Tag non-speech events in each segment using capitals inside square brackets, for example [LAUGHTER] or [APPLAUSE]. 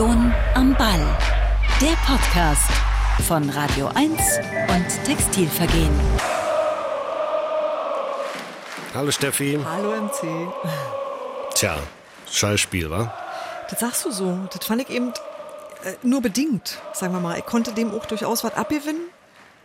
Union am Ball. Der Podcast von Radio 1 und Textilvergehen. Hallo Steffi. Hallo MC. Tja, Scheißspiel, wa? Das sagst du so. Das fand ich eben äh, nur bedingt, sagen wir mal. Ich konnte dem auch durchaus was abgewinnen.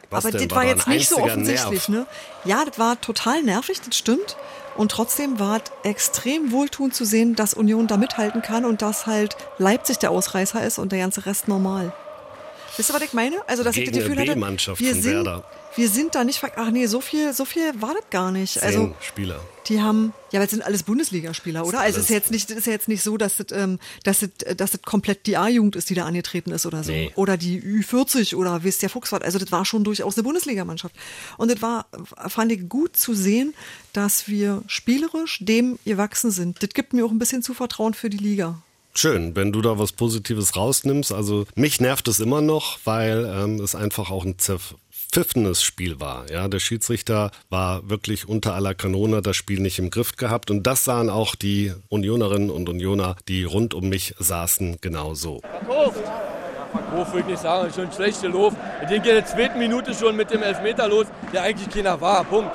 Was aber denn? das War war jetzt nicht so offensichtlich, ne? Ja, das war total nervig, das stimmt. Und trotzdem war es extrem wohltuend zu sehen, dass Union da mithalten kann und dass halt Leipzig der Ausreißer ist und der ganze Rest normal. Wisst ihr, was ich meine? Also, dass ich Gegen das Gefühl hatte, wir sind, Werder. wir sind da nicht, ver- ach nee, so viel, so viel war das gar nicht. Also, Zehn Spieler. die haben, ja, aber es sind alles Bundesligaspieler, oder? Also es ist jetzt nicht, es ist ja jetzt nicht so, dass das, ähm, dass das, dass das komplett die A-Jugend ist, die da angetreten ist oder so. Nee. Oder die Ü40 oder wisst der Fuchswart. Also das war schon durchaus eine Bundesligamannschaft. Und das war, fand ich gut zu sehen, dass wir spielerisch dem gewachsen sind. Das gibt mir auch ein bisschen Zuvertrauen für die Liga. Schön, wenn du da was Positives rausnimmst. Also mich nervt es immer noch, weil ähm, es einfach auch ein zerpfiffenes Spiel war. Ja, der Schiedsrichter war wirklich unter aller Kanone das Spiel nicht im Griff gehabt und das sahen auch die Unionerinnen und Unioner, die rund um mich saßen, genauso. Verkauft. Verkauft würde ich nicht sagen, schon schlechte Luft. Ich denke in der zweiten Minute schon mit dem Elfmeter los, der eigentlich keiner war. Punkt.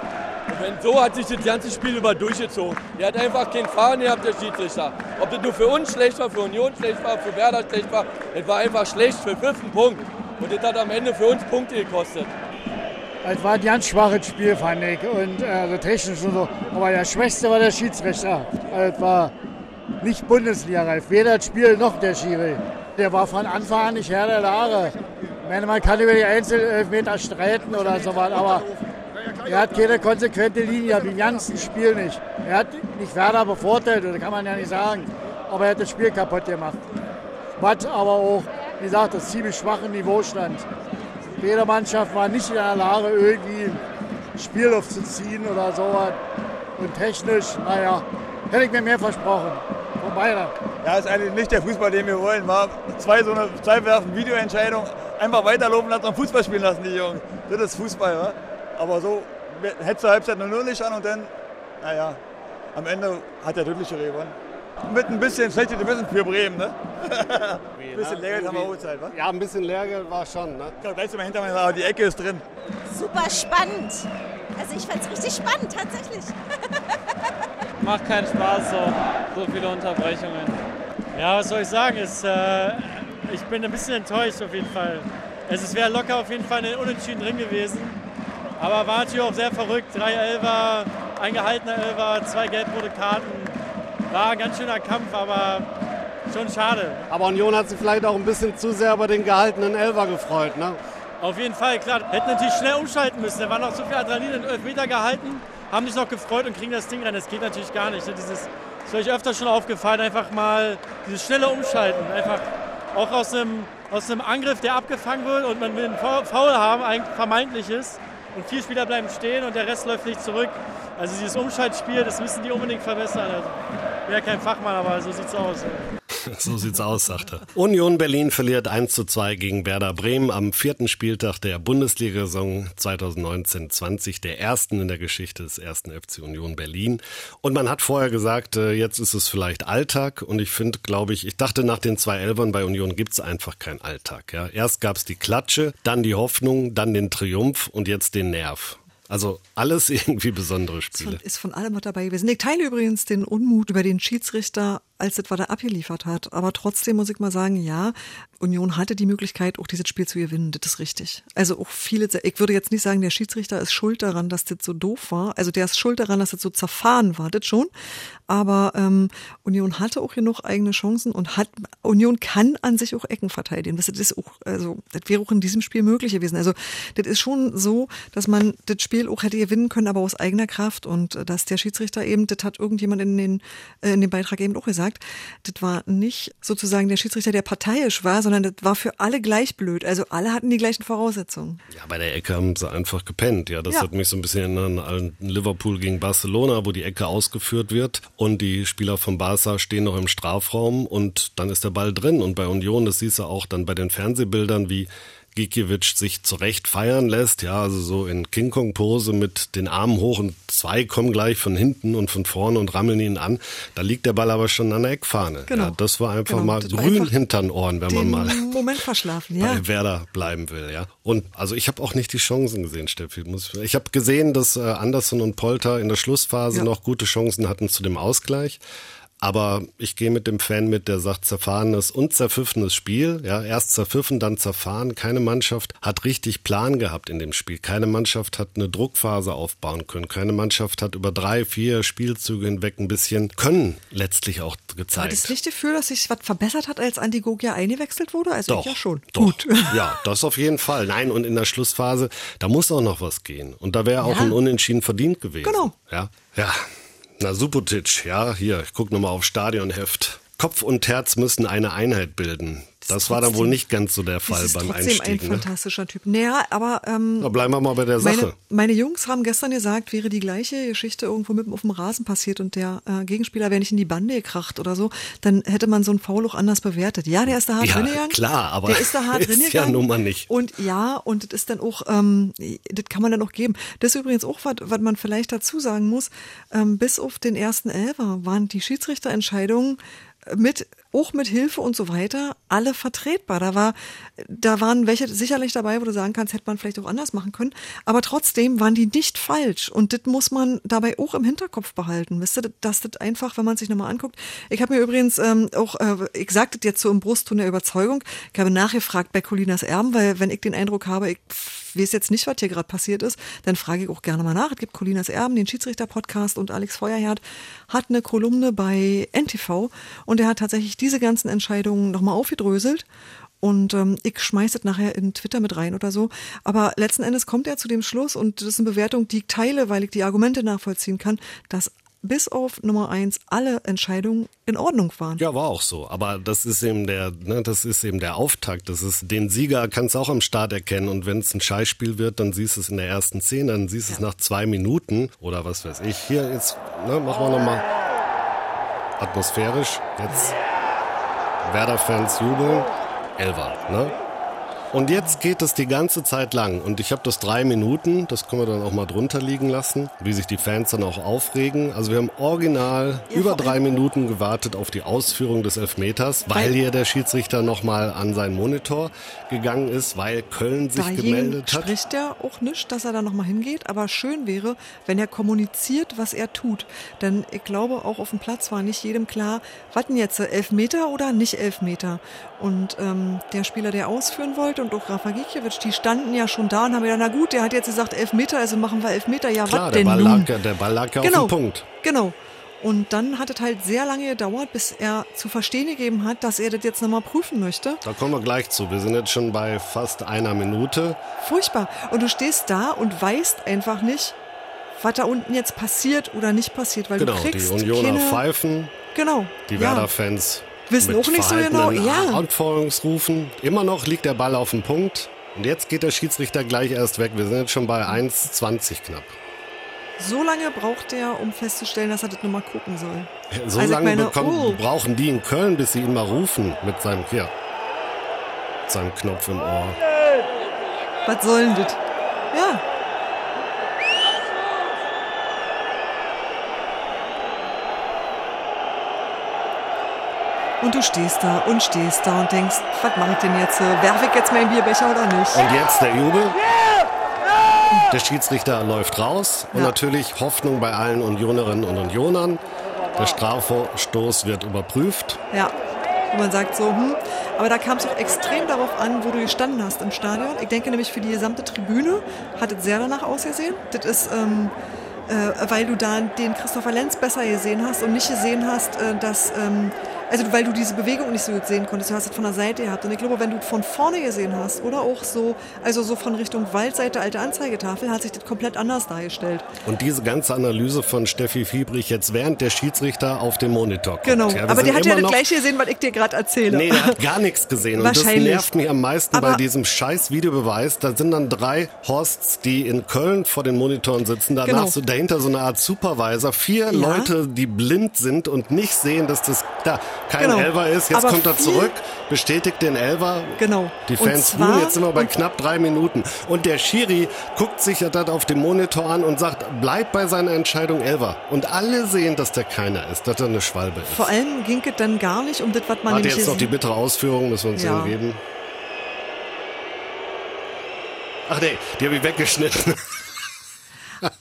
Und so hat sich das ganze Spiel über durchgezogen. Der hat einfach keinen Fahren gehabt, der Schiedsrichter. Ob das nur für uns schlecht war, für Union schlecht war, für Werder schlecht war, es war einfach schlecht für fünften Punkt. Und das hat am Ende für uns Punkte gekostet. Es war ein ganz schwaches Spiel, fand ich. Und also technisch und so. Aber der Schwächste war der Schiedsrichter. Also, es war nicht Bundesliga-reif. Weder das Spiel noch der Schiri. Der war von Anfang an nicht Herr der Lage. Ich meine, man kann über die Einzelmeter streiten oder so was, aber er hat keine konsequente Linie, wie im ganzen Spiel nicht. Er hat nicht Werder bevorteilt, das kann man ja nicht sagen. Aber er hat das Spiel kaputt gemacht. Was aber auch, wie gesagt, das ziemlich schwache Niveau stand. Jede Mannschaft war nicht in der Lage, irgendwie Spiel aufzuziehen oder sowas. Und technisch, naja, hätte ich mir mehr versprochen. Von beiden. Ja, ist eigentlich nicht der Fußball, den wir wollen. War zwei so eine zwei werfen Videoentscheidung, einfach weiterlaufen lassen und Fußball spielen lassen, die Jungs. Das ist Fußball, wa? Aber so hättest du Halbzeit nur nicht an und dann, naja, am Ende hat der Deutliche gewonnen. Mit ein bisschen schlechte Gewissen für Bremen, ne? [LAUGHS] ein bisschen Lehrgeld haben wir auch gezahlt, wa? Ja, ein bisschen Lehrgeld war schon, ne? Ich kann gleich mal hinter mir aber die Ecke ist drin. super spannend. Also ich fand es richtig spannend, tatsächlich. [LAUGHS] macht keinen Spaß, so, so viele Unterbrechungen. Ja, was soll ich sagen? Es, äh, ich bin ein bisschen enttäuscht auf jeden Fall. Es wäre locker auf jeden Fall ein Unentschieden drin gewesen. Aber war natürlich auch sehr verrückt. Drei Elfer, ein gehaltener Elfer, zwei gelb-rote Karten. War ein ganz schöner Kampf, aber schon schade. Aber Union hat sich vielleicht auch ein bisschen zu sehr über den gehaltenen Elfer gefreut, ne? Auf jeden Fall, klar. Hätten natürlich schnell umschalten müssen. Da war noch so viel Adrenalin in 11 Meter gehalten, haben sich noch gefreut und kriegen das Ding rein. Das geht natürlich gar nicht. ne? Dieses, ist euch öfter schon aufgefallen, einfach mal dieses schnelle Umschalten. Einfach auch aus einem, aus einem Angriff, der abgefangen wird und man will einen Foul Foul haben, ein vermeintliches. Und vier Spieler bleiben stehen und der Rest läuft nicht zurück. Also dieses Umschaltspiel, das müssen die unbedingt verbessern. Also, ich bin ja kein Fachmann, aber so sieht's aus. [LAUGHS] So sieht's aus, sagt er. Union Berlin verliert 1 zu 2 gegen Werder Bremen am vierten Spieltag der Bundesliga-Saison 2019-20, der ersten in der Geschichte des ersten FC Union Berlin. Und man hat vorher gesagt, äh, jetzt ist es vielleicht Alltag. Und ich finde, glaube ich, ich dachte nach den zwei Elfern bei Union gibt's einfach keinen Alltag. Ja. Erst gab's die Klatsche, dann die Hoffnung, dann den Triumph und jetzt den Nerv. Also alles [LAUGHS] irgendwie besondere Es Spiele. ist von allem was dabei gewesen. Ich teile übrigens den Unmut über den Schiedsrichter, als das, was er abgeliefert hat. Aber trotzdem muss ich mal sagen, ja, Union hatte die Möglichkeit, auch dieses Spiel zu gewinnen. Das ist richtig. Also auch viele, ich würde jetzt nicht sagen, der Schiedsrichter ist schuld daran, dass das so doof war. Also der ist schuld daran, dass das so zerfahren war, das schon. Aber ähm, Union hatte auch genug eigene Chancen und hat, Union kann an sich auch Ecken verteidigen. Das ist auch, also, das wäre auch in diesem Spiel möglich gewesen. Also, das ist schon so, dass man das Spiel auch hätte gewinnen können, aber aus eigener Kraft und äh, dass der Schiedsrichter eben, das hat irgendjemand in den, äh, in dem Beitrag eben auch gesagt, das war nicht sozusagen der Schiedsrichter, der parteiisch war, sondern das war für alle gleich blöd. Also alle hatten die gleichen Voraussetzungen. Ja, bei der Ecke haben sie einfach gepennt. Ja, das Ja. hat mich so ein bisschen an Liverpool gegen Barcelona, wo die Ecke ausgeführt wird und die Spieler von Barca stehen noch im Strafraum und dann ist der Ball drin. Und bei Union, das siehst du auch dann bei den Fernsehbildern, wie Gikiewicz sich zurecht feiern lässt, ja, also so in King Kong Pose mit den Armen hoch und zwei kommen gleich von hinten und von vorne und rammeln ihn an. Da liegt der Ball aber schon an der Eckfahne. Genau. Ja, das war einfach Genau. mal Das grün einfach hinter den Ohren, wenn man mal Moment verschlafen, ja. bei Werder bleiben will, ja. Und also ich habe auch nicht die Chancen gesehen, Steffi. Ich habe gesehen, dass äh, Anderson und Polter in der Schlussphase Ja. noch gute Chancen hatten zu dem Ausgleich. Aber ich gehe mit dem Fan mit, der sagt zerfahrenes und zerpfiffenes Spiel. Ja, erst zerpfiffen, dann zerfahren. Keine Mannschaft hat richtig Plan gehabt in dem Spiel. Keine Mannschaft hat eine Druckphase aufbauen können. Keine Mannschaft hat über drei, vier Spielzüge hinweg ein bisschen Können letztlich auch gezeigt. das nicht Gefühl, dass sich was verbessert hat, als Andi Gogia eingewechselt wurde? Also Doch, ja schon. Doch. Gut. [LAUGHS] Ja, das auf jeden Fall. Nein, und in der Schlussphase, da muss auch noch was gehen. Und da wäre auch Ja. ein Unentschieden verdient gewesen. Genau. Ja, ja. Na, Subotic, ja, hier, ich guck nochmal auf Stadionheft. Kopf und Herz müssen eine Einheit bilden. Das, war dann wohl trotzdem- nicht ganz so der Fall beim trotzdem Einstieg. ein Ne? fantastischer Typ. Naja, aber ähm, Da bleiben wir mal bei der meine, Sache. meine Jungs haben gestern gesagt, wäre die gleiche Geschichte irgendwo mitten auf dem Rasen passiert und der äh, Gegenspieler wäre nicht in die Bande gekracht oder so, dann hätte man so einen Foul auch anders bewertet. Ja, der ist da hart Ja, drin gegangen. klar, aber der ist da hart [LAUGHS] ist drin ja nun mal nicht. Und ja, und das ist dann auch, ähm, das kann man dann auch geben. Das ist übrigens auch was, was man vielleicht dazu sagen muss. Ähm, bis auf den ersten Elfer waren die Schiedsrichterentscheidungen mit auch mit Hilfe und so weiter alle vertretbar. Da war, da waren welche sicherlich dabei, wo du sagen kannst, hätte man vielleicht auch anders machen können. Aber trotzdem waren die nicht falsch. Und das muss man dabei auch im Hinterkopf behalten. Wisst ihr, dass das einfach, wenn man sich nochmal anguckt. Ich habe mir übrigens ähm, auch, äh, ich sagte das jetzt so im Brustton der Überzeugung, ich habe nachgefragt bei Colinas Erben, weil wenn ich den Eindruck habe, ich weiß jetzt nicht, was hier gerade passiert ist, dann frage ich auch gerne mal nach. Es gibt Colinas Erben, den Schiedsrichter-Podcast und Alex Feuerherd hat eine Kolumne bei NTV und er hat tatsächlich diese ganzen Entscheidungen nochmal aufgedröselt. Und ähm, ich schmeiße das nachher in Twitter mit rein oder so. Aber letzten Endes kommt er zu dem Schluss und das ist eine Bewertung, die ich teile, weil ich die Argumente nachvollziehen kann, dass bis auf Nummer eins alle Entscheidungen in Ordnung waren. Ja, war auch so. Aber das ist eben der, ne, das ist eben der Auftakt. Das ist den Sieger kannst du auch am Start erkennen. Und wenn es ein Scheißspiel wird, dann siehst du es in der ersten Szene, dann siehst du es nach zwei Minuten oder was weiß ich. Hier jetzt, ne, machen wir nochmal atmosphärisch. Jetzt Werder-Fans jubeln. Elfer, ne? Und jetzt geht es die ganze Zeit lang. Und ich habe das drei Minuten, das können wir dann auch mal drunter liegen lassen, wie sich die Fans dann auch aufregen. Also wir haben original Ja, über drei Minuten gewartet auf die Ausführung des Elfmeters, weil Weil- hier der Schiedsrichter nochmal an seinen Monitor gegangen ist, weil Köln sich gemeldet hat. spricht er auch nicht, dass er da nochmal hingeht, aber schön wäre, wenn er kommuniziert, was er tut. Denn ich glaube, auch auf dem Platz war nicht jedem klar, was denn jetzt, Elfmeter oder nicht Elfmeter? Und ähm, der Spieler, der ausführen wollte und auch Rafa Gikiewicz, die standen ja schon da und haben gedacht, na gut, der hat jetzt gesagt Elfmeter, also machen wir Elfmeter. Ja, Klar, was denn Ball, nun? lag, ja- der Ball lag ja Genau. auf dem Punkt. Genau. Und dann hat es halt sehr lange gedauert, bis er zu verstehen gegeben hat, dass er das jetzt nochmal prüfen möchte. Da kommen wir gleich zu. Wir sind jetzt schon bei fast einer Minute. Furchtbar. Und du stehst da und weißt einfach nicht, was da unten jetzt passiert oder nicht passiert, weil Genau, du die kriegst Unioner keine, pfeifen, Genau. die ja. Werder-Fans Wissen auch nicht so genau, ja. Anforderungsrufen. Immer noch liegt der Ball auf dem Punkt. Und jetzt geht der Schiedsrichter gleich erst weg. Wir sind jetzt schon bei 1,20 knapp. So lange braucht er, um festzustellen, dass er das nochmal gucken soll. So Also lange meine, bekommen, oh. brauchen die in Köln, bis sie ihn mal rufen mit seinem, hier, mit seinem Knopf im Ohr. Was soll denn das? Ja. Und du stehst da und stehst da und denkst, was mache ich denn jetzt? Werfe ich jetzt meinen Bierbecher oder nicht? Und jetzt der Jubel. Der Schiedsrichter läuft raus und Ja. natürlich Hoffnung bei allen Unionerinnen und Unionern. Der Strafstoß wird überprüft. Ja. Und man sagt so, hm. Aber da kam es auch extrem darauf an, wo du gestanden hast im Stadion. Ich denke nämlich für die gesamte Tribüne hat es sehr danach ausgesehen. Das ist, ähm, äh, weil du da den Christopher Lenz besser gesehen hast und nicht gesehen hast, äh, dass, ähm, also weil du diese Bewegung nicht so gut sehen konntest. Du hast es von der Seite gehabt. Und ich glaube, wenn du von vorne gesehen hast oder auch so, also so von Richtung Waldseite, alte Anzeigetafel, hat sich das komplett anders dargestellt. Und diese ganze Analyse von Steffi Fiebrich jetzt während der Schiedsrichter auf dem Monitor kommt. Genau. Ja, Aber der hat ja das gleiche gesehen, was ich dir gerade erzähle. Nee, der hat gar nichts gesehen. Und das Wahrscheinlich. nervt mich am meisten bei Aber- diesem scheiß Videobeweis. Da sind dann drei Horsts, die in Köln vor den Monitoren sitzen. Danach Genau. so dahinter so eine Art Supervisor. Vier Ja. Leute, die blind sind und nicht sehen, dass das da. Kein Genau. Elver ist. Jetzt Aber kommt er zurück, bestätigt den Elver. Genau. Die Fans zwar- buhen, jetzt sind wir bei knapp drei Minuten. Und der Schiri guckt sich das auf dem Monitor an und sagt, bleib bei seiner Entscheidung Elver. Und alle sehen, dass der keiner ist, dass er eine Schwalbe ist. Vor allem ging es dann gar nicht um das, was man Warte jetzt noch die bittere Ausführung, müssen wir uns Ja. ja. geben. Ach nee, die habe ich weggeschnitten.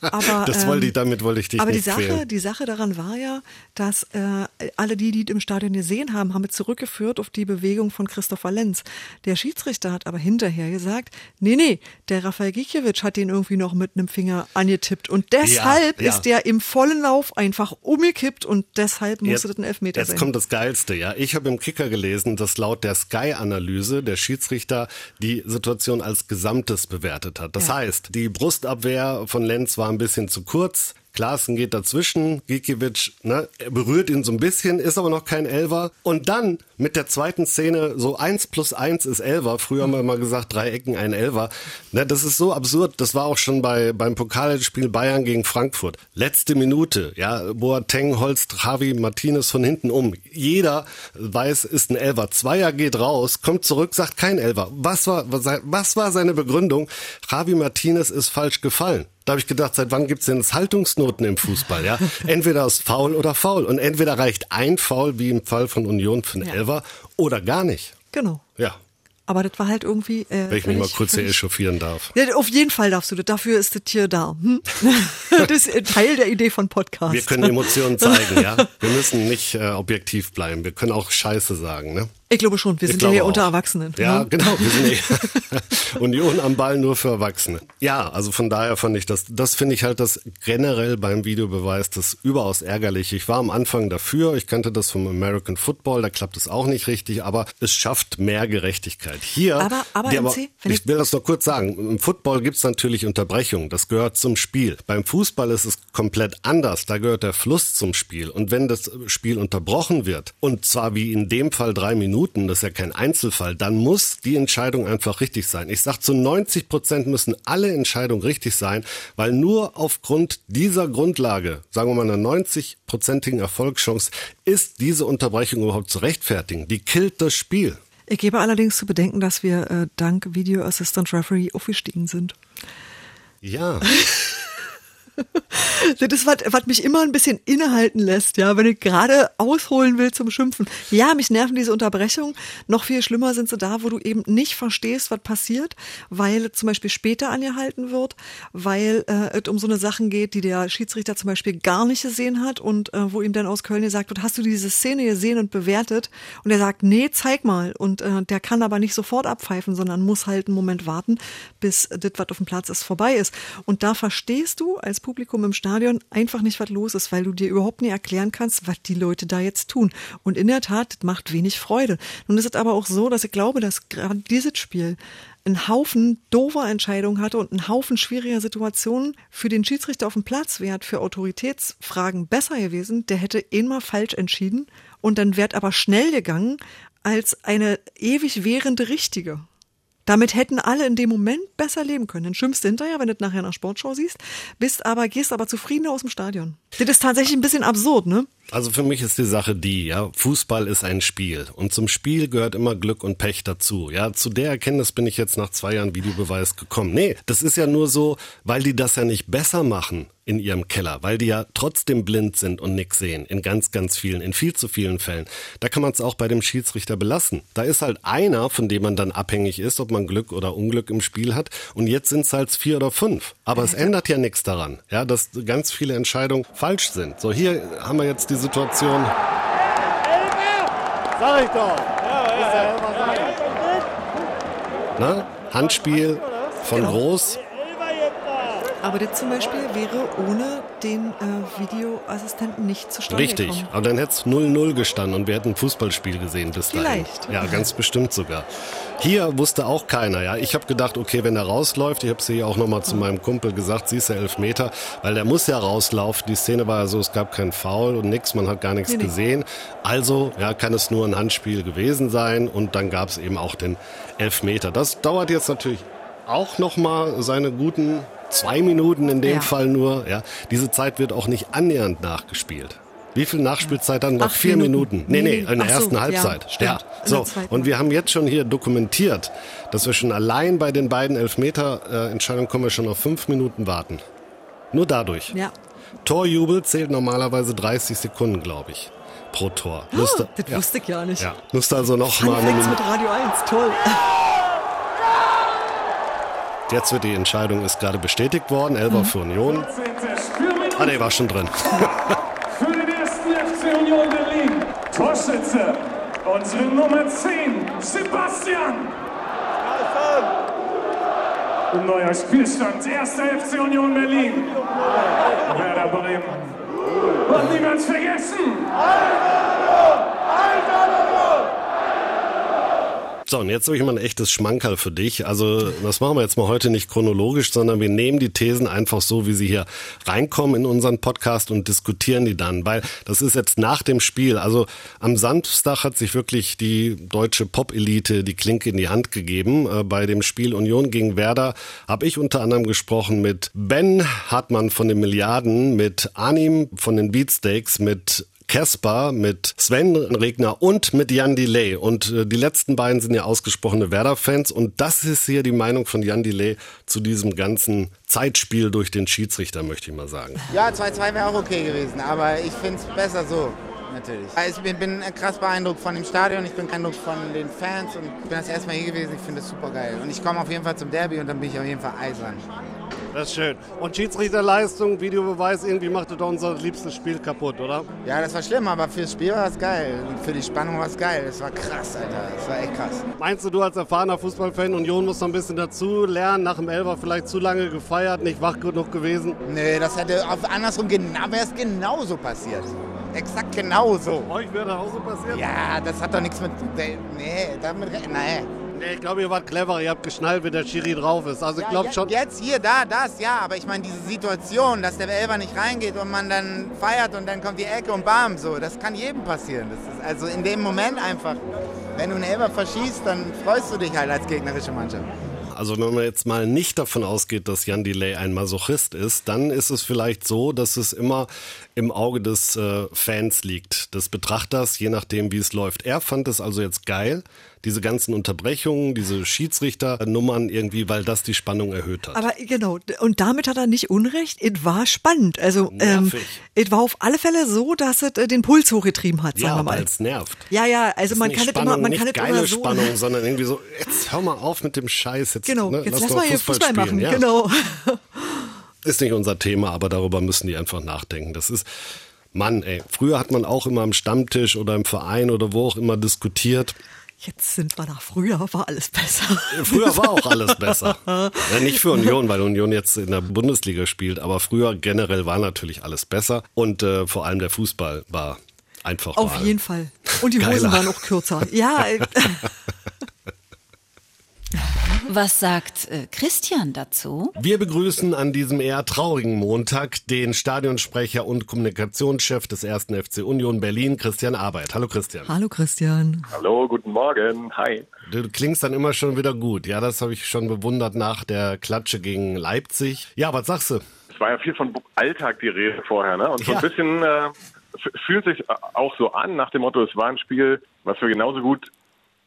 Aber, [LAUGHS] das ähm, wollte ich, damit wollte ich dich Aber die nicht Sache, quälen. die Sache daran war ja, dass äh, alle die, die im Stadion gesehen haben, haben es zurückgeführt auf die Bewegung von Christopher Lenz. Der Schiedsrichter hat aber hinterher gesagt, nee, nee, der Rafael Gikiewicz hat den irgendwie noch mit einem Finger angetippt und deshalb Ja, ja. ist der im vollen Lauf einfach umgekippt und deshalb musste das ein Elfmeter jetzt sein. kommt das Geilste, ja. Ich habe im Kicker gelesen, dass laut der Sky-Analyse der Schiedsrichter die Situation als Gesamtes bewertet hat. Das Ja. heißt, die Brustabwehr von Lenz war ein bisschen zu kurz. Klaassen geht dazwischen, Gikiewicz ne, er berührt ihn so ein bisschen, ist aber noch kein Elver. Und dann mit der zweiten Szene, so eins plus eins ist Elver. Früher haben wir mal gesagt, drei Ecken, ein Elver. Ne, das ist so absurd. Das war auch schon bei, beim Pokalspiel Bayern gegen Frankfurt. Letzte Minute, ja, Boateng holzt Javi Martinez von hinten um. Jeder weiß, ist ein Elver. Zweier geht raus, kommt zurück, sagt kein Elver. Was war, was war seine Begründung? Javi Martinez ist falsch gefallen. Da habe ich gedacht, seit wann gibt's denn jetzt Haltungsnoten im Fußball? Ja, entweder ist Foul oder Foul. Und entweder reicht ein Foul, wie im Fall von Union für einen Ja. Elfer, oder gar nicht. genau. Ja, Aber das war halt irgendwie. Äh, wenn ich mich mal kurz hier echauffieren darf. Ja, auf jeden Fall darfst du das. Dafür ist das hier da. Hm? [LAUGHS] Das ist Teil der Idee von Podcast. Wir können Emotionen zeigen, ja. [LAUGHS] Wir müssen nicht äh, objektiv bleiben. Wir können auch Scheiße sagen, ne? Ich glaube schon, wir Ich sind ja hier auch. unter Erwachsenen. Ja, ne? genau. Wir sind [LAUGHS] eh [LAUGHS] Union am Ball nur für Erwachsene. Ja, also von daher fand ich das, das finde ich halt das generell beim Videobeweis das überaus ärgerlich. Ich war am Anfang dafür, ich kannte das vom American Football, da klappt es auch nicht richtig, aber es schafft mehr Gerechtigkeit. Hier, Aber- aber die MC, ich ich- will das noch kurz sagen, im Football gibt's natürlich Unterbrechungen, das gehört zum Spiel. Beim Fußball ist es komplett anders, da gehört der Fluss zum Spiel. Und wenn das Spiel unterbrochen wird, und zwar wie in dem Fall drei Minuten, das ist ja kein Einzelfall, dann muss die Entscheidung einfach richtig sein. Ich sag zu 90 Prozent müssen alle Entscheidungen richtig sein, weil nur aufgrund dieser Grundlage, sagen wir mal einer 90-prozentigen Erfolgschance, ist diese Unterbrechung überhaupt zu rechtfertigen. Die killt das Spiel. Ich gebe allerdings zu bedenken, dass wir äh, dank Video Assistant Referee aufgestiegen sind. Ja. [LAUGHS] [LAUGHS] Das ist, was, was mich immer ein bisschen innehalten lässt, ja, wenn ich gerade ausholen will zum Schimpfen. Ja, mich nerven diese Unterbrechungen. Noch viel schlimmer sind sie da, wo du eben nicht verstehst, was passiert, weil zum Beispiel später angehalten wird, weil äh, es um so eine Sachen geht, die der Schiedsrichter zum Beispiel gar nicht gesehen hat und äh, wo ihm dann aus Köln gesagt wird, hast du diese Szene gesehen und bewertet? Und er sagt, nee, zeig mal. Und äh, der kann aber nicht sofort abpfeifen, sondern muss halt einen Moment warten, bis das, was auf dem Platz ist, vorbei ist. Und da verstehst du als Publikum im Stadion einfach nicht, was los ist, weil du dir überhaupt nicht erklären kannst, was die Leute da jetzt tun. Und in der Tat, das macht wenig Freude. Nun ist es aber auch so, dass ich glaube, dass gerade dieses Spiel einen Haufen doofer Entscheidungen hatte und einen Haufen schwieriger Situationen für den Schiedsrichter auf dem Platz wäre für Autoritätsfragen besser gewesen. Der hätte immer falsch entschieden und dann wäre aber schnell gegangen als eine ewig währende richtige. Damit hätten alle in dem Moment besser leben können. Dann schimpfst du hinterher, wenn du das nachher der Sportschau siehst, bist aber, gehst aber zufriedener aus dem Stadion. Das ist tatsächlich ein bisschen absurd, ne? Also für mich ist die Sache die, ja, Fußball ist ein Spiel und zum Spiel gehört immer Glück und Pech dazu. Ja, zu der Erkenntnis bin ich jetzt nach zwei Jahren Videobeweis gekommen. Nee, das ist ja nur so, weil die das ja nicht besser machen in ihrem Keller, weil die ja trotzdem blind sind und nix sehen. In ganz, ganz vielen, in viel zu vielen Fällen. Da kann man es auch bei dem Schiedsrichter belassen. Da ist halt einer, von dem man dann abhängig ist, ob man Glück oder Unglück im Spiel hat. Und jetzt sind es halt vier oder fünf. Aber es ändert ja nichts daran, ja, dass ganz viele Entscheidungen falsch sind. So, hier haben wir jetzt die Situation. Sag ich doch. Sein. Ne? Handspiel von. Groß. Aber das zum Beispiel wäre ohne den äh, Videoassistenten nicht zustande Richtig. gekommen. Aber dann hätte es 0-0 gestanden und wir hätten ein Fußballspiel gesehen bis dahin. Vielleicht. Ja, ganz bestimmt sogar. Hier wusste auch keiner, ja. Ich habe gedacht, okay, wenn er rausläuft, ich habe es hier auch nochmal zu meinem Kumpel gesagt, siehst du, elf Meter, weil der muss ja rauslaufen. Die Szene war ja so, es gab keinen Foul und nix, man hat gar nichts nee. gesehen. Also, ja, kann es nur ein Handspiel gewesen sein und dann gab es eben auch den Elfmeter. Das dauert jetzt natürlich auch nochmal seine guten zwei Minuten in dem Ja. Fall nur. Ja, diese Zeit wird auch nicht annähernd nachgespielt. Wie viel Nachspielzeit dann? Noch vier Minuten. Minuten. Nee, nee, in der ach so, ersten ja, Halbzeit. Ja. Der So, und wir haben jetzt schon hier dokumentiert, dass wir schon allein bei den beiden Elfmeter-Entscheidungen kommen wir schon auf fünf Minuten warten. Nur dadurch. Ja. Torjubel zählt normalerweise 30 Sekunden, glaube ich, pro Tor. Müsste, Oh, Das ja. wusste ich ja nicht. Ja, müsste also noch Fun mal eine Facts Minute. mit Radio 1, toll. Jetzt wird die Entscheidung ist gerade bestätigt worden. Elfer für Union. Ah, der war schon drin. Für den ersten FC Union Berlin. Torschütze, unsere Nummer 10, Sebastian. Neuer Spielstand, erster FC Union Berlin. Werder Bremen. Und niemand vergessen. So, und jetzt habe ich mal ein echtes Schmankerl für dich. Also, das machen wir jetzt mal heute nicht chronologisch, sondern wir nehmen die Thesen einfach so, wie sie hier reinkommen in unseren Podcast und diskutieren die dann, weil das ist jetzt nach dem Spiel. Also, am Samstag hat sich wirklich die deutsche Pop-Elite die Klinke in die Hand gegeben. Äh, bei dem Spiel Union gegen Werder habe ich unter anderem gesprochen mit Ben Hartmann von den Milliarden, mit Anim von den Beatsteaks, mit Caspar, mit Sven Regner und mit Jan Delay. Und äh, die letzten beiden sind ja ausgesprochene Werder-Fans. Und das ist hier die Meinung von Jan Delay zu diesem ganzen Zeitspiel durch den Schiedsrichter, möchte ich mal sagen. Ja, 2-2 wäre auch okay gewesen, aber ich finde es besser so. Natürlich. Ich bin, krass beeindruckt von dem Stadion, ich bin beeindruckt von den Fans und ich bin das erste Mal hier gewesen. Ich finde es super geil. Und ich komme auf jeden Fall zum Derby und dann bin ich auf jeden Fall eisern. Das ist schön. Und Schiedsrichterleistung, Videobeweis, irgendwie macht doch unser liebstes Spiel kaputt, oder? Ja, das war schlimm, aber fürs Spiel war es geil. Und für die Spannung war es geil. Das war krass, Alter. Das war echt krass. Meinst du, du als erfahrener Fußballfan, Union muss noch ein bisschen dazu lernen, nach dem Elfer vielleicht zu lange gefeiert, nicht wach genug gewesen? Nee, das hätte auf andersrum genau, wäre es genauso passiert. Exakt genauso. Euch wäre das auch so passiert? Ja, das hat doch nichts mit. Nee, damit. Nee. Nee, ich glaube, ihr wart clever, ihr habt geschnallt, wie der Schiri drauf ist. Also ich glaube ja, schon. Jetzt hier, da, das, ja. Aber ich meine, diese Situation, dass der Elfer nicht reingeht und man dann feiert und dann kommt die Ecke und bam, so, das kann jedem passieren. Das ist also in dem Moment einfach, wenn du einen Elfer verschießt, dann freust du dich halt als gegnerische Mannschaft. Also wenn man jetzt mal nicht davon ausgeht, dass Jan Delay ein Masochist ist, dann ist es vielleicht so, dass es immer im Auge des äh, Fans liegt, des Betrachters, je nachdem, wie es läuft. Er fand es also jetzt geil, diese ganzen Unterbrechungen, diese Schiedsrichternummern irgendwie, weil das die Spannung erhöht hat. Aber genau, und damit hat er nicht Unrecht. Es war spannend. Also, ähm, es war auf alle Fälle so, dass es äh, den Puls hochgetrieben hat, sagen ja, wir mal. es nervt. Ja, ja, also man kann es Spannung, immer, man nicht kann es immer so. Spannung, sondern irgendwie so, jetzt hör mal auf mit dem Scheiß. Jetzt, Genau, ne, jetzt lass doch mal hier Fußball, spielen. machen. Ja. Genau. [LAUGHS] Ist nicht unser Thema, aber darüber müssen die einfach nachdenken. Das ist, Mann, ey, früher hat man auch immer am Stammtisch oder im Verein oder wo auch immer diskutiert. Jetzt sind wir nach früher, war alles besser. Früher war auch alles besser. Ja, [LAUGHS] nicht für Union, weil Union jetzt in der Bundesliga spielt, aber früher generell war natürlich alles besser und äh, vor allem der Fußball war einfach Auf mal jeden Fall. Und die Hosen geiler. waren auch kürzer. Ja, [LAUGHS] äh, Was sagt äh, Christian dazu? Wir begrüßen an diesem eher traurigen Montag den Stadionsprecher und Kommunikationschef des ersten FC Union Berlin, Christian Arbeit. Hallo Christian. hallo Christian. Hallo, guten Morgen. Hi. Du klingst dann immer schon wieder gut. Ja, das habe ich schon bewundert nach der Klatsche gegen Leipzig. Ja, was sagst du? Es war ja viel von Alltag die Rede vorher, ne? Und so Ja. ein bisschen äh, fühlt sich auch so an, nach dem Motto, es war ein Spiel, was wir genauso gut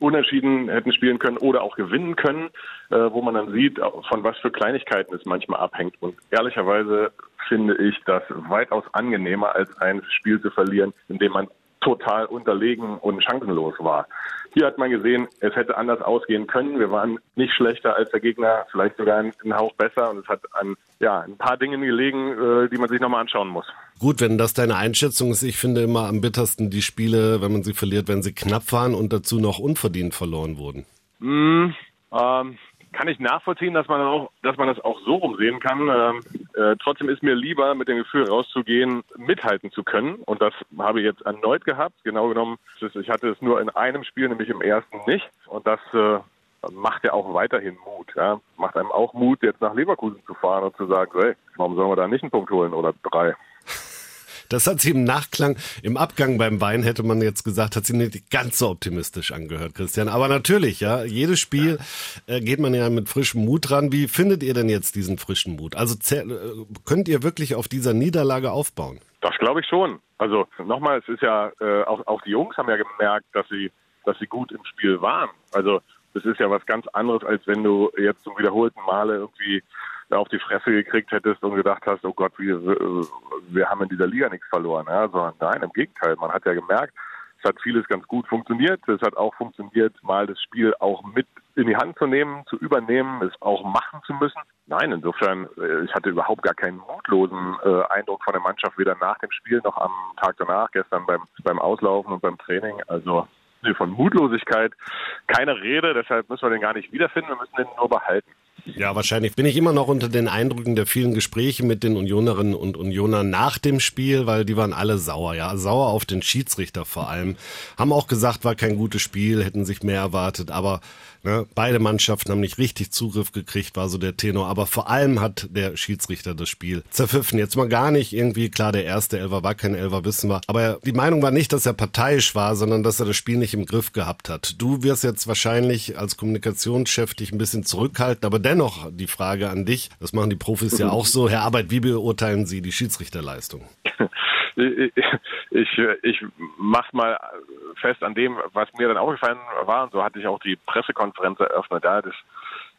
unentschieden hätten spielen können oder auch gewinnen können, äh, wo man dann sieht, von was für Kleinigkeiten es manchmal abhängt. Und ehrlicherweise finde ich das weitaus angenehmer, als ein Spiel zu verlieren, in dem man total unterlegen und chancenlos war. Hier hat man gesehen, es hätte anders ausgehen können. Wir waren nicht schlechter als der Gegner, vielleicht sogar einen, Hauch besser. Und es hat an ja, ein paar Dingen gelegen, äh, die man sich nochmal anschauen muss. Gut, wenn das deine Einschätzung ist, ich finde immer am bittersten die Spiele, wenn man sie verliert, wenn sie knapp waren und dazu noch unverdient verloren wurden. Mm, ähm, kann ich nachvollziehen, dass man auch, dass man das auch so rumsehen kann. Ähm, äh, trotzdem ist mir lieber, mit dem Gefühl rauszugehen, mithalten zu können. Und das habe ich jetzt erneut gehabt. Genau genommen, ich hatte es nur in einem Spiel, nämlich im ersten nicht. Und das äh, macht ja auch weiterhin Mut. Ja? Macht einem auch Mut, jetzt nach Leverkusen zu fahren und zu sagen, hey, warum sollen wir da nicht einen Punkt holen oder drei? Das hat sie im Nachklang, im Abgang beim Wein hätte man jetzt gesagt, hat sie nicht ganz so optimistisch angehört, Christian. Aber natürlich, ja, jedes Spiel äh, geht man ja mit frischem Mut ran. Wie findet ihr denn jetzt diesen frischen Mut? Also äh, könnt ihr wirklich auf dieser Niederlage aufbauen? Das glaube ich schon. Also nochmal, es ist ja, äh, auch, auch die Jungs haben ja gemerkt, dass sie, dass sie gut im Spiel waren. Also das ist ja was ganz anderes, als wenn du jetzt zum wiederholten Male irgendwie auf die Fresse gekriegt hättest und gedacht hast, oh Gott, wir, wir haben in dieser Liga nichts verloren. Ja, sondern nein, im Gegenteil. Man hat ja gemerkt, es hat vieles ganz gut funktioniert. Es hat auch funktioniert, mal das Spiel auch mit in die Hand zu nehmen, zu übernehmen, es auch machen zu müssen. Nein, insofern, äh, ich hatte überhaupt gar keinen mutlosen äh, Eindruck von der Mannschaft, weder nach dem Spiel noch am Tag danach, gestern beim, beim Auslaufen und beim Training. Also von Mutlosigkeit keine Rede, deshalb müssen wir den gar nicht wiederfinden, wir müssen den nur behalten. Ja, wahrscheinlich. Bin ich immer noch unter den Eindrücken der vielen Gespräche mit den Unionerinnen und Unionern nach dem Spiel, weil die waren alle sauer, ja, sauer auf den Schiedsrichter vor allem. Haben auch gesagt, war kein gutes Spiel, hätten sich mehr erwartet, aber Ne? Beide Mannschaften haben nicht richtig Zugriff gekriegt, war so der Tenor. Aber vor allem hat der Schiedsrichter das Spiel zerpfiffen. Jetzt mal gar nicht irgendwie, klar, der erste Elfer war kein Elfer, wissen wir. Aber die Meinung war nicht, dass er parteiisch war, sondern dass er das Spiel nicht im Griff gehabt hat. Du wirst jetzt wahrscheinlich als Kommunikationschef dich ein bisschen zurückhalten, aber dennoch die Frage an dich, das machen die Profis ja [LAUGHS] auch so. Herr Arbeit, wie beurteilen Sie die Schiedsrichterleistung? [LAUGHS] ich, ich, ich mach's mal fest an dem, was mir dann aufgefallen war, und so hatte ich auch die Pressekonferenz eröffnet. Ja, das,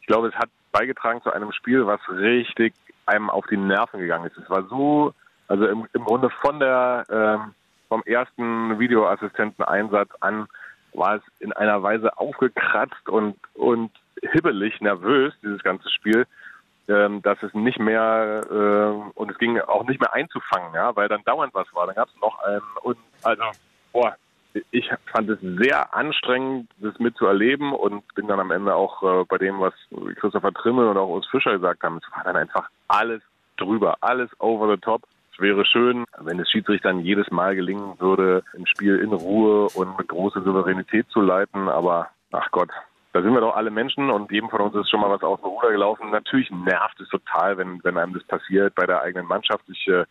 ich glaube, es hat beigetragen zu einem Spiel, was richtig einem auf die Nerven gegangen ist. Es war so, also im, im Grunde von der ähm, vom ersten Videoassistenteneinsatz an war es in einer Weise aufgekratzt und und hibbelig nervös dieses ganze Spiel, ähm, dass es nicht mehr äh, und es ging auch nicht mehr einzufangen, ja, weil dann dauernd was war. Dann gab es noch einen und also boah, ich fand es sehr anstrengend, das mitzuerleben und bin dann am Ende auch äh, bei dem, was Christopher Trimmel und auch Urs Fischer gesagt haben, es war dann einfach alles drüber, alles over the top. Es wäre schön, wenn es Schiedsrichtern jedes Mal gelingen würde, ein Spiel in Ruhe und mit großer Souveränität zu leiten, aber ach Gott, da sind wir doch alle Menschen und jedem von uns ist schon mal was aus dem Ruder gelaufen. Natürlich nervt es total, wenn, wenn einem das passiert bei der eigenen Mannschaft. Ich äh,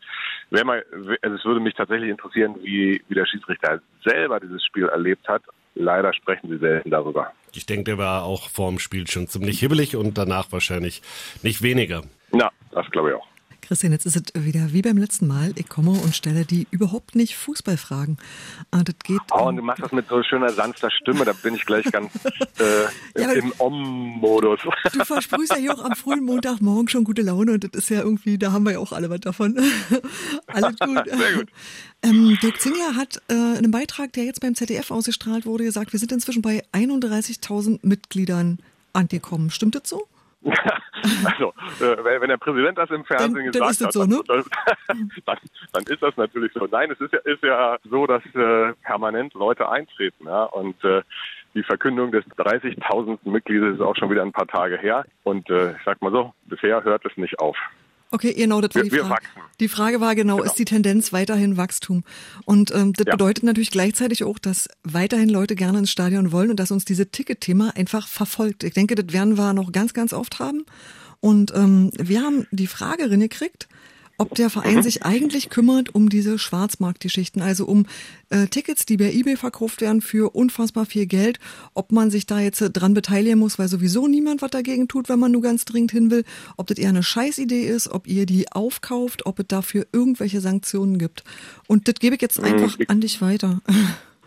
wäre mal, also es würde mich tatsächlich interessieren, wie, wie der Schiedsrichter selber dieses Spiel erlebt hat. Leider sprechen sie selten darüber. Ich denke, der war auch vor dem Spiel schon ziemlich hibbelig und danach wahrscheinlich nicht weniger. Ja, das glaube ich auch. Christian, jetzt ist es wieder wie beim letzten Mal. Ich komme und stelle die überhaupt nicht Fußballfragen. Ah, das geht. Oh, und du machst das mit so schöner, sanfter Stimme. Da bin ich gleich ganz [LAUGHS] äh, ja, im Om-Modus. Du versprühst ja hier auch am frühen Montagmorgen schon gute Laune. Und das ist ja irgendwie, da haben wir ja auch alle was davon. [LAUGHS] Alles gut. [LAUGHS] Sehr gut. Ähm, Dirk Zingler hat äh, in einem Beitrag, der jetzt beim ZDF ausgestrahlt wurde, gesagt, wir sind inzwischen bei 31.000 Mitgliedern angekommen. Stimmt das so? [LAUGHS] also, äh, wenn der Präsident das im Fernsehen dann, gesagt dann hat, so, ne? dann, dann, ist das natürlich so. Nein, es ist ja, ist ja so, dass äh, permanent Leute eintreten. Ja? Und äh, die Verkündung des 30.000. Mitgliedes ist auch schon wieder ein paar Tage her. Und äh, ich sag mal so, bisher hört es nicht auf. Okay, genau, das war wir, die Frage. Die Frage war genau, genau, ist die Tendenz weiterhin Wachstum? Und ähm, das ja. bedeutet natürlich gleichzeitig auch, dass weiterhin Leute gerne ins Stadion wollen und dass uns dieses Ticket-Thema einfach verfolgt. Ich denke, das werden wir noch ganz, ganz oft haben. Und ähm, wir haben die Frage gekriegt, ob der Verein mhm. sich eigentlich kümmert um diese Schwarzmarktgeschichten, also um äh, Tickets, die bei eBay verkauft werden für unfassbar viel Geld, ob man sich da jetzt äh, dran beteiligen muss, weil sowieso niemand was dagegen tut, wenn man nur ganz dringend hin will, ob das eher eine Scheißidee ist, ob ihr die aufkauft, ob es dafür irgendwelche Sanktionen gibt. Und das gebe ich jetzt mhm. einfach an dich weiter. [LAUGHS]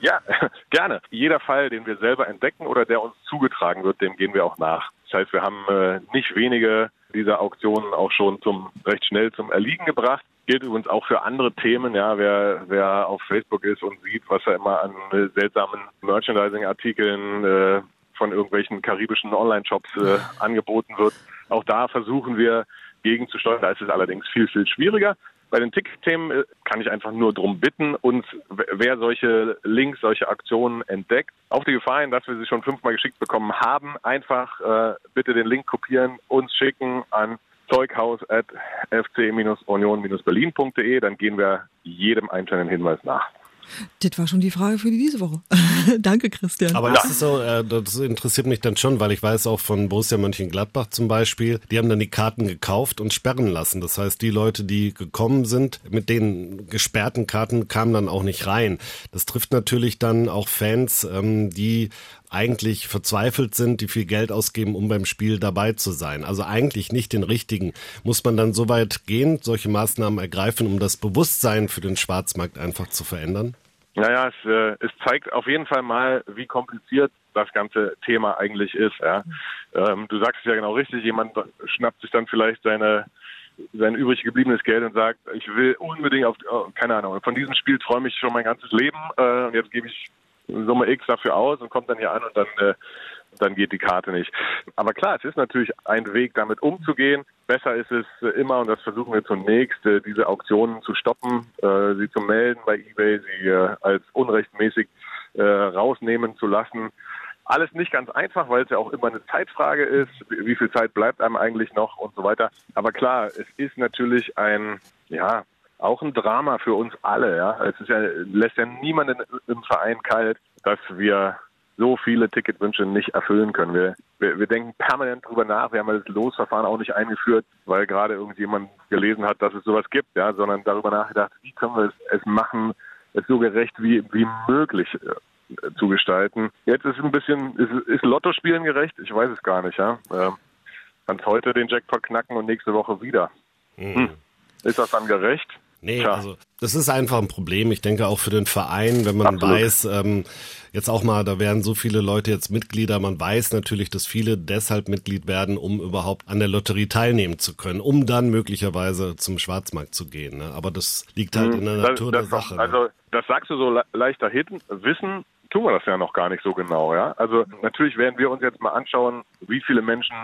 Ja, [LAUGHS] gerne. Jeder Fall, den wir selber entdecken oder der uns zugetragen wird, dem gehen wir auch nach. Das heißt, wir haben äh, nicht wenige dieser Auktionen auch schon zum recht schnell zum Erliegen gebracht. Gilt übrigens auch für andere Themen. Ja, wer, wer auf Facebook ist und sieht, was da immer an äh, seltsamen Merchandising-Artikeln äh, von irgendwelchen karibischen Online-Shops äh, angeboten wird, auch da versuchen wir gegenzusteuern. Da ist es allerdings viel, viel schwieriger. Bei den Ticketthemen äh, kann ich einfach nur darum bitten, uns, wer solche Links, solche Aktionen entdeckt, auf die Gefahr hin, dass wir sie schon fünfmal geschickt bekommen haben, einfach äh, bitte den Link kopieren, uns schicken an zeughaus.fc-union-berlin.de, dann gehen wir jedem einzelnen Hinweis nach. Das war schon die Frage für diese Woche. [LAUGHS] Danke, Christian. Aber das ist so, äh, das interessiert mich dann schon, weil ich weiß auch von Borussia Mönchengladbach zum Beispiel, die haben dann die Karten gekauft und sperren lassen. Das heißt, die Leute, die gekommen sind, mit den gesperrten Karten kamen dann auch nicht rein. Das trifft natürlich dann auch Fans, ähm, die eigentlich verzweifelt sind, die viel Geld ausgeben, um beim Spiel dabei zu sein. Also eigentlich nicht den richtigen. Muss man dann so weit gehen, solche Maßnahmen ergreifen, um das Bewusstsein für den Schwarzmarkt einfach zu verändern? Naja, es, äh, es zeigt auf jeden Fall mal, wie kompliziert das ganze Thema eigentlich ist. Ja. Ähm, du sagst es ja genau richtig, jemand schnappt sich dann vielleicht seine sein übrig gebliebenes Geld und sagt, ich will unbedingt auf, oh, keine Ahnung, von diesem Spiel träume ich schon mein ganzes Leben äh, und jetzt gebe ich Summe X dafür aus und kommt dann hier an und dann äh, dann geht die Karte nicht. Aber klar, es ist natürlich ein Weg, damit umzugehen. Besser ist es immer, und das versuchen wir zunächst, äh, diese Auktionen zu stoppen, äh, sie zu melden bei eBay, sie äh, als unrechtmäßig rausnehmen zu lassen. Alles nicht ganz einfach, weil es ja auch immer eine Zeitfrage ist, wie viel Zeit bleibt einem eigentlich noch und so weiter. Aber klar, es ist natürlich ein, ja, auch ein Drama für uns alle. Ja, es ist ja, lässt ja niemanden im Verein kalt, dass wir so viele Ticketwünsche nicht erfüllen können. Wir, wir, wir denken permanent drüber nach. Wir haben das Losverfahren auch nicht eingeführt, weil gerade irgendjemand gelesen hat, dass es sowas gibt, ja, sondern darüber nachgedacht, wie können wir es, es machen, es so gerecht wie, wie möglich äh, zu gestalten. Jetzt ist es ein bisschen, ist, ist Lottospielen gerecht? Ich weiß es gar nicht, ja. Ähm, kannst heute den Jackpot knacken und nächste Woche wieder. Mhm. Hm. Ist das dann gerecht? Nee, Tja. also das ist einfach ein Problem. Ich denke auch für den Verein, wenn man Absolut. weiß, ähm, jetzt auch mal, da werden so viele Leute jetzt Mitglieder. Man weiß natürlich, dass viele deshalb Mitglied werden, um überhaupt an der Lotterie teilnehmen zu können, um dann möglicherweise zum Schwarzmarkt zu gehen. Ne? Aber das liegt halt hm, in der Natur das, der Sache. Ne? Also das sagst du so leicht dahinten. Wissen tun wir das ja noch gar nicht so genau. Ja, also natürlich werden wir uns jetzt mal anschauen, wie viele Menschen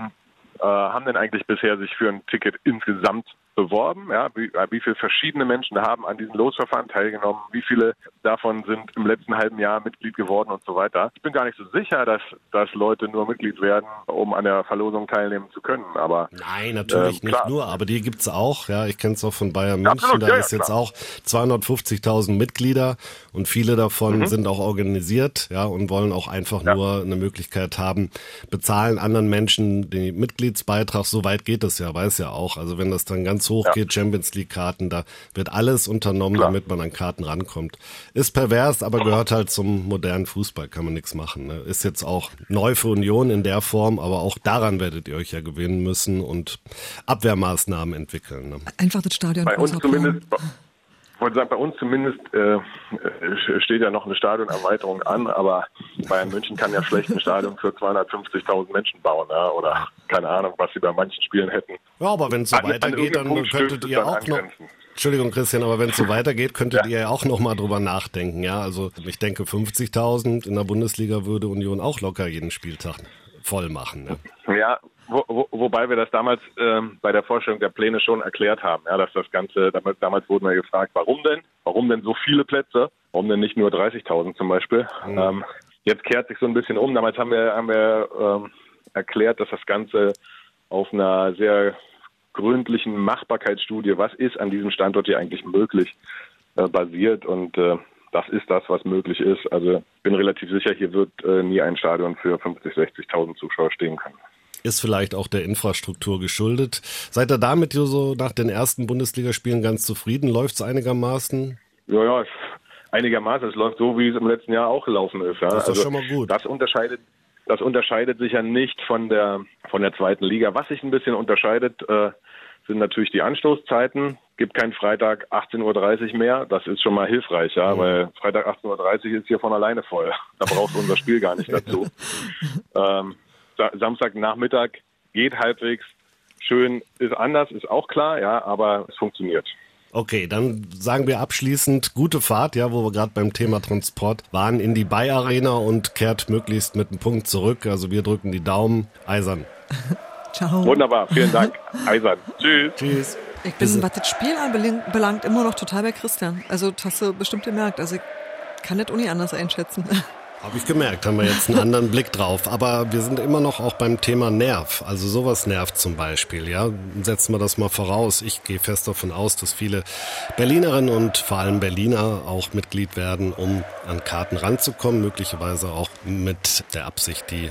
äh, haben denn eigentlich bisher sich für ein Ticket insgesamt beworben, ja, wie, wie viele verschiedene Menschen haben an diesem Losverfahren teilgenommen, wie viele davon sind im letzten halben Jahr Mitglied geworden und so weiter. Ich bin gar nicht so sicher, dass, dass Leute nur Mitglied werden, um an der Verlosung teilnehmen zu können. Aber Nein, natürlich ähm, nicht nur, aber die gibt's auch, ja, ich kenne es auch von Bayern München, Absolut, da ja, ist ja, jetzt auch 250.000 Mitglieder und viele davon mhm. sind auch organisiert, ja, und wollen auch einfach ja. nur eine Möglichkeit haben, bezahlen anderen Menschen den Mitgliedsbeitrag, so weit geht es ja, weiß ja auch. Also wenn das dann ganz ganz hoch ja. geht, Champions League Karten, da wird alles unternommen, Klar. damit man an Karten rankommt. Ist pervers, aber gehört halt zum modernen Fußball, kann man nichts machen. Ne? Ist jetzt auch neu für Union in der Form, aber auch daran werdet ihr euch ja gewinnen müssen und Abwehrmaßnahmen entwickeln. Ne? Einfach das Stadion Bei uns zumindest wollte sagen, bei uns zumindest äh, steht ja noch eine Stadionerweiterung an, aber Bayern München kann ja schlecht ein Stadion für 250.000 Menschen bauen, ja, oder keine Ahnung, was sie bei manchen Spielen hätten. Ja, aber wenn es so an, weitergeht, an dann könntet ihr auch noch. Entschuldigung, Christian, aber wenn es so [LAUGHS] weitergeht, könntet ja. ihr ja auch noch mal drüber nachdenken, ja. Also ich denke, 50.000 in der Bundesliga würde Union auch locker jeden Spieltag voll machen. Ne? Ja, wo, wo, wobei wir das damals ähm, bei der Vorstellung der Pläne schon erklärt haben, ja, dass das Ganze, damals, damals wurden wir gefragt, warum denn? Warum denn so viele Plätze? Warum denn nicht nur 30.000 zum Beispiel? Mhm. Ähm, jetzt kehrt sich so ein bisschen um. Damals haben wir, haben wir ähm, erklärt, dass das Ganze auf einer sehr gründlichen Machbarkeitsstudie, was ist an diesem Standort hier eigentlich möglich, äh, basiert und äh, das ist das, was möglich ist. Also bin relativ sicher, hier wird äh, nie ein Stadion für 50, 60.000 Zuschauer stehen können ist vielleicht auch der Infrastruktur geschuldet. Seid ihr damit so nach den ersten Bundesligaspielen ganz zufrieden? Läuft es einigermaßen? Ja, ja, einigermaßen. Es läuft so, wie es im letzten Jahr auch gelaufen ist. Ja. Das ist also, schon mal gut. Das unterscheidet, das unterscheidet sich ja nicht von der, von der zweiten Liga. Was sich ein bisschen unterscheidet, äh, sind natürlich die Anstoßzeiten. Gibt kein Freitag 18.30 Uhr mehr. Das ist schon mal hilfreich, ja, mhm. weil Freitag 18.30 Uhr ist hier von alleine voll. Da braucht unser Spiel gar nicht dazu. [LAUGHS] ähm, Samstagnachmittag geht halbwegs. Schön ist anders, ist auch klar, ja, aber es funktioniert. Okay, dann sagen wir abschließend gute Fahrt, ja, wo wir gerade beim Thema Transport waren, in die Bay Arena und kehrt möglichst mit einem Punkt zurück. Also wir drücken die Daumen. Eisern. [LAUGHS] Ciao. Wunderbar, vielen Dank. Eisern. Tschüss. Tschüss. Ich bin, was das Spiel anbelangt, immer noch total bei Christian. Also, das hast du bestimmt gemerkt. Also, ich kann das Uni anders einschätzen. [LAUGHS] Habe ich gemerkt, haben wir jetzt einen anderen Blick drauf. Aber wir sind immer noch auch beim Thema Nerv. Also sowas nervt zum Beispiel, ja. Setzen wir das mal voraus. Ich gehe fest davon aus, dass viele Berlinerinnen und vor allem Berliner auch Mitglied werden, um an Karten ranzukommen. Möglicherweise auch mit der Absicht, die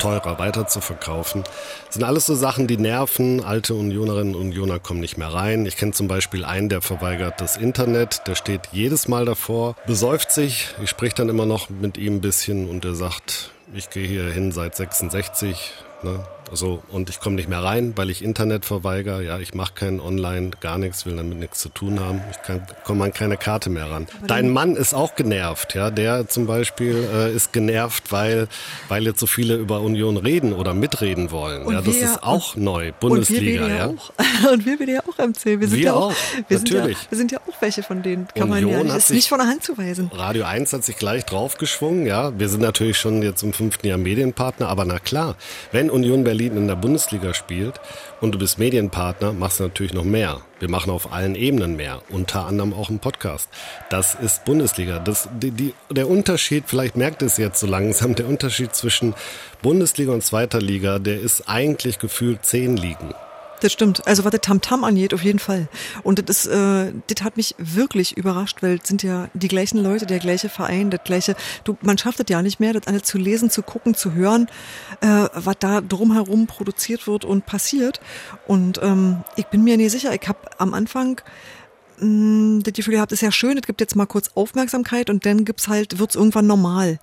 teurer weiter zu verkaufen. Das sind alles so Sachen, die nerven. Alte Unionerinnen und Unioner kommen nicht mehr rein. Ich kenne zum Beispiel einen, der verweigert das Internet. Der steht jedes Mal davor, besäuft sich. Ich spreche dann immer noch mit ihm ein bisschen und er sagt, Ich gehe hier hin seit 66. Ne? Also, und ich komme nicht mehr rein, weil ich Internet verweigere. Ja, ich mache kein Online, gar nichts, will damit nichts zu tun haben. Ich komme an keine Karte mehr ran. Dein Mann ist auch genervt, ja. Der zum Beispiel äh, ist genervt, weil, weil jetzt so viele über Union reden oder mitreden wollen. Und ja, das ist auch und- neu. Bundesliga, und wir ja. auch. [LAUGHS] Und wir will ja auch MC. Wir sind Wir ja auch, wir sind ja, natürlich. wir sind ja auch welche von denen. Kann man Union ja nicht, hat ist nicht von der Hand zu weisen. Radio 1 hat sich gleich draufgeschwungen, ja. Wir sind natürlich schon jetzt im fünften Jahr Medienpartner, aber na klar, wenn Union Berlin in der Bundesliga spielt und du bist Medienpartner, machst du natürlich noch mehr. Wir machen auf allen Ebenen mehr, unter anderem auch im Podcast. Das ist Bundesliga. Das, die, die, der Unterschied, vielleicht merkt es jetzt so langsam, der Unterschied zwischen Bundesliga und zweiter Liga, der ist eigentlich gefühlt zehn Ligen. Das stimmt. Also was der Tamtam angeht, auf jeden Fall. Und das, ist, äh, das hat mich wirklich überrascht, weil es sind ja die gleichen Leute, der gleiche Verein, das gleiche. Du, man schafft es ja nicht mehr, das alles zu lesen, zu gucken, zu hören, äh, was da drumherum produziert wird und passiert. Und ähm, ich bin mir nicht sicher. Ich habe am Anfang mh, das Gefühl gehabt, ist ja schön, es gibt jetzt mal kurz Aufmerksamkeit und dann gibt's halt, wird's irgendwann normal.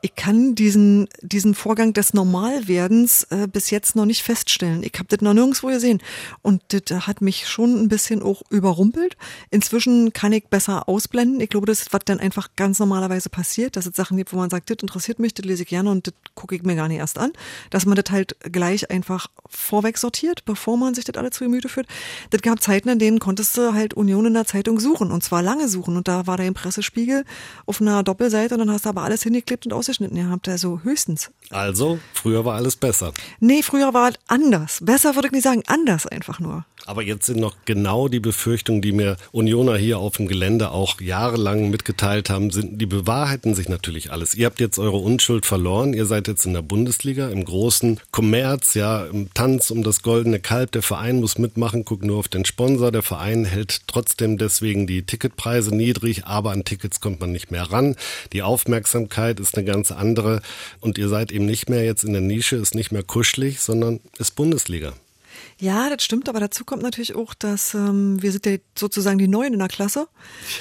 Ich kann diesen, diesen Vorgang des Normalwerdens äh, bis jetzt noch nicht feststellen. Ich habe das noch nirgendwo gesehen. Und das hat mich schon ein bisschen auch überrumpelt. Inzwischen kann ich besser ausblenden. Ich glaube, das ist, was dann einfach ganz normalerweise passiert, dass es Sachen gibt, wo man sagt, das interessiert mich, das lese ich gerne und das gucke ich mir gar nicht erst an. Dass man das halt gleich einfach vorweg sortiert, bevor man sich das alle zu Gemüte führt. Das gab Zeiten, in denen konntest du halt Union in der Zeitung suchen und zwar lange suchen. Und da war der Pressespiegel auf einer Doppelseite und dann hast du aber alles hingeklebt und ausgeschnitten gehabt. Also höchstens. Also, früher war alles besser. Nee, früher war es anders. Besser würde ich nicht sagen, anders einfach nur. Aber jetzt sind noch genau die Befürchtungen, die mir Unioner hier auf dem Gelände auch jahrelang mitgeteilt haben, sind, die bewahrheiten sich natürlich alles. Ihr habt jetzt eure Unschuld verloren. Ihr seid jetzt in der Bundesliga, im großen Kommerz, ja, im Tanz um das goldene Kalb. Der Verein muss mitmachen, guckt nur auf den Sponsor. Der Verein hält trotzdem deswegen die Ticketpreise niedrig, aber an Tickets kommt man nicht mehr ran. Die Aufmerksamkeit ist eine ganz andere. Und ihr seid eben nicht mehr jetzt in der Nische, ist nicht mehr kuschelig, sondern ist Bundesliga. Ja, das stimmt, aber dazu kommt natürlich auch, dass ähm, wir sind ja sozusagen die Neuen in der Klasse,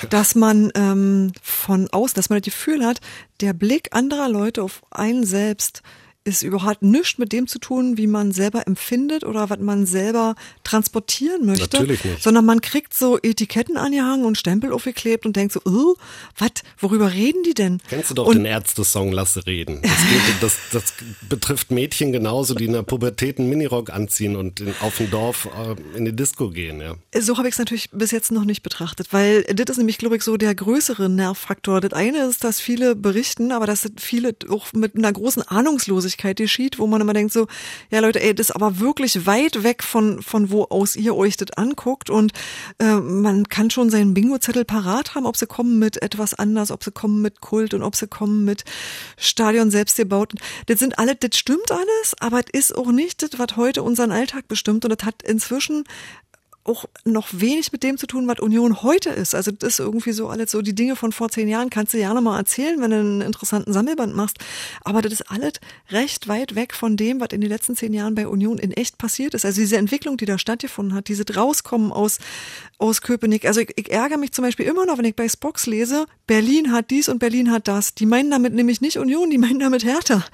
dass man ähm, von außen, dass man das Gefühl hat, der Blick anderer Leute auf einen selbst ist überhaupt nichts mit dem zu tun, wie man selber empfindet oder was man selber transportieren möchte. Natürlich nicht. Sondern man kriegt so Etiketten angehangen und Stempel aufgeklebt und denkt so, oh, was, worüber reden die denn? Kennst du doch und den Ärzte-Song Lasse reden. Das, geht, das, das betrifft Mädchen genauso, die in der Pubertät einen Minirock anziehen und in, auf dem Dorf äh, in die Disco gehen. Ja. So habe ich es natürlich bis jetzt noch nicht betrachtet, weil das ist nämlich, glaube ich, so der größere Nervfaktor. Das eine ist, dass viele berichten, aber dass das viele auch mit einer großen Ahnungslosigkeit geschieht, wo man immer denkt so, ja Leute, ey, das ist aber wirklich weit weg von, von wo aus ihr euch das anguckt und äh, man kann schon seinen Bingo-Zettel parat haben, ob sie kommen mit etwas anders, ob sie kommen mit Kult und ob sie kommen mit Stadion selbst gebaut. Das sind alle, das stimmt alles, aber es ist auch nicht das, was heute unseren Alltag bestimmt und das hat inzwischen auch noch wenig mit dem zu tun, was Union heute ist. Also das ist irgendwie so alles so, die Dinge von vor zehn Jahren kannst du ja noch mal erzählen, wenn du einen interessanten Sammelband machst. Aber das ist alles recht weit weg von dem, was in den letzten zehn Jahren bei Union in echt passiert ist. Also diese Entwicklung, die da stattgefunden hat, diese Rauskommen aus, aus Köpenick. Also ich, ich ärgere mich zum Beispiel immer noch, wenn ich bei Spox lese, Berlin hat dies und Berlin hat das. Die meinen damit nämlich nicht Union, die meinen damit Hertha.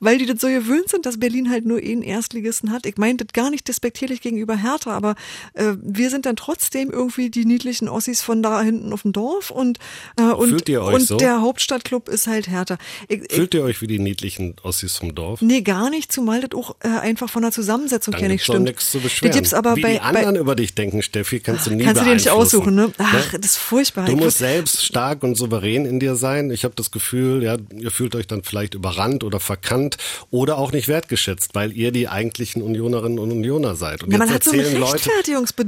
Weil die das so gewöhnt sind, dass Berlin halt nur einen Erstligisten hat. Ich meine das gar nicht despektierlich gegenüber Hertha, aber äh, wir sind dann trotzdem irgendwie die niedlichen Ossis von da hinten auf dem Dorf und, äh, und, Fühlt ihr euch und so? der Hauptstadtclub ist halt Hertha. Ich, ich, Fühlt ihr euch wie die niedlichen Ossis vom Dorf? Nee, gar nicht, zumal das auch äh, einfach von der Zusammensetzung her nicht stimmt. nichts zu beschweren. Gibt's aber wie bei, die anderen bei über dich denken, Steffi, kannst du nie kannst du dir nicht aussuchen, ne? Ach, Ne? das ist furchtbar. Du Ich musst selbst stark und souverän in dir sein. Ich habe das Gefühl, ja, ihr fühlt euch dann vielleicht überrannt oder verkannt oder auch nicht wertgeschätzt, weil ihr die eigentlichen Unionerinnen und Unioner seid. Und Ja, man hat so ein Leute,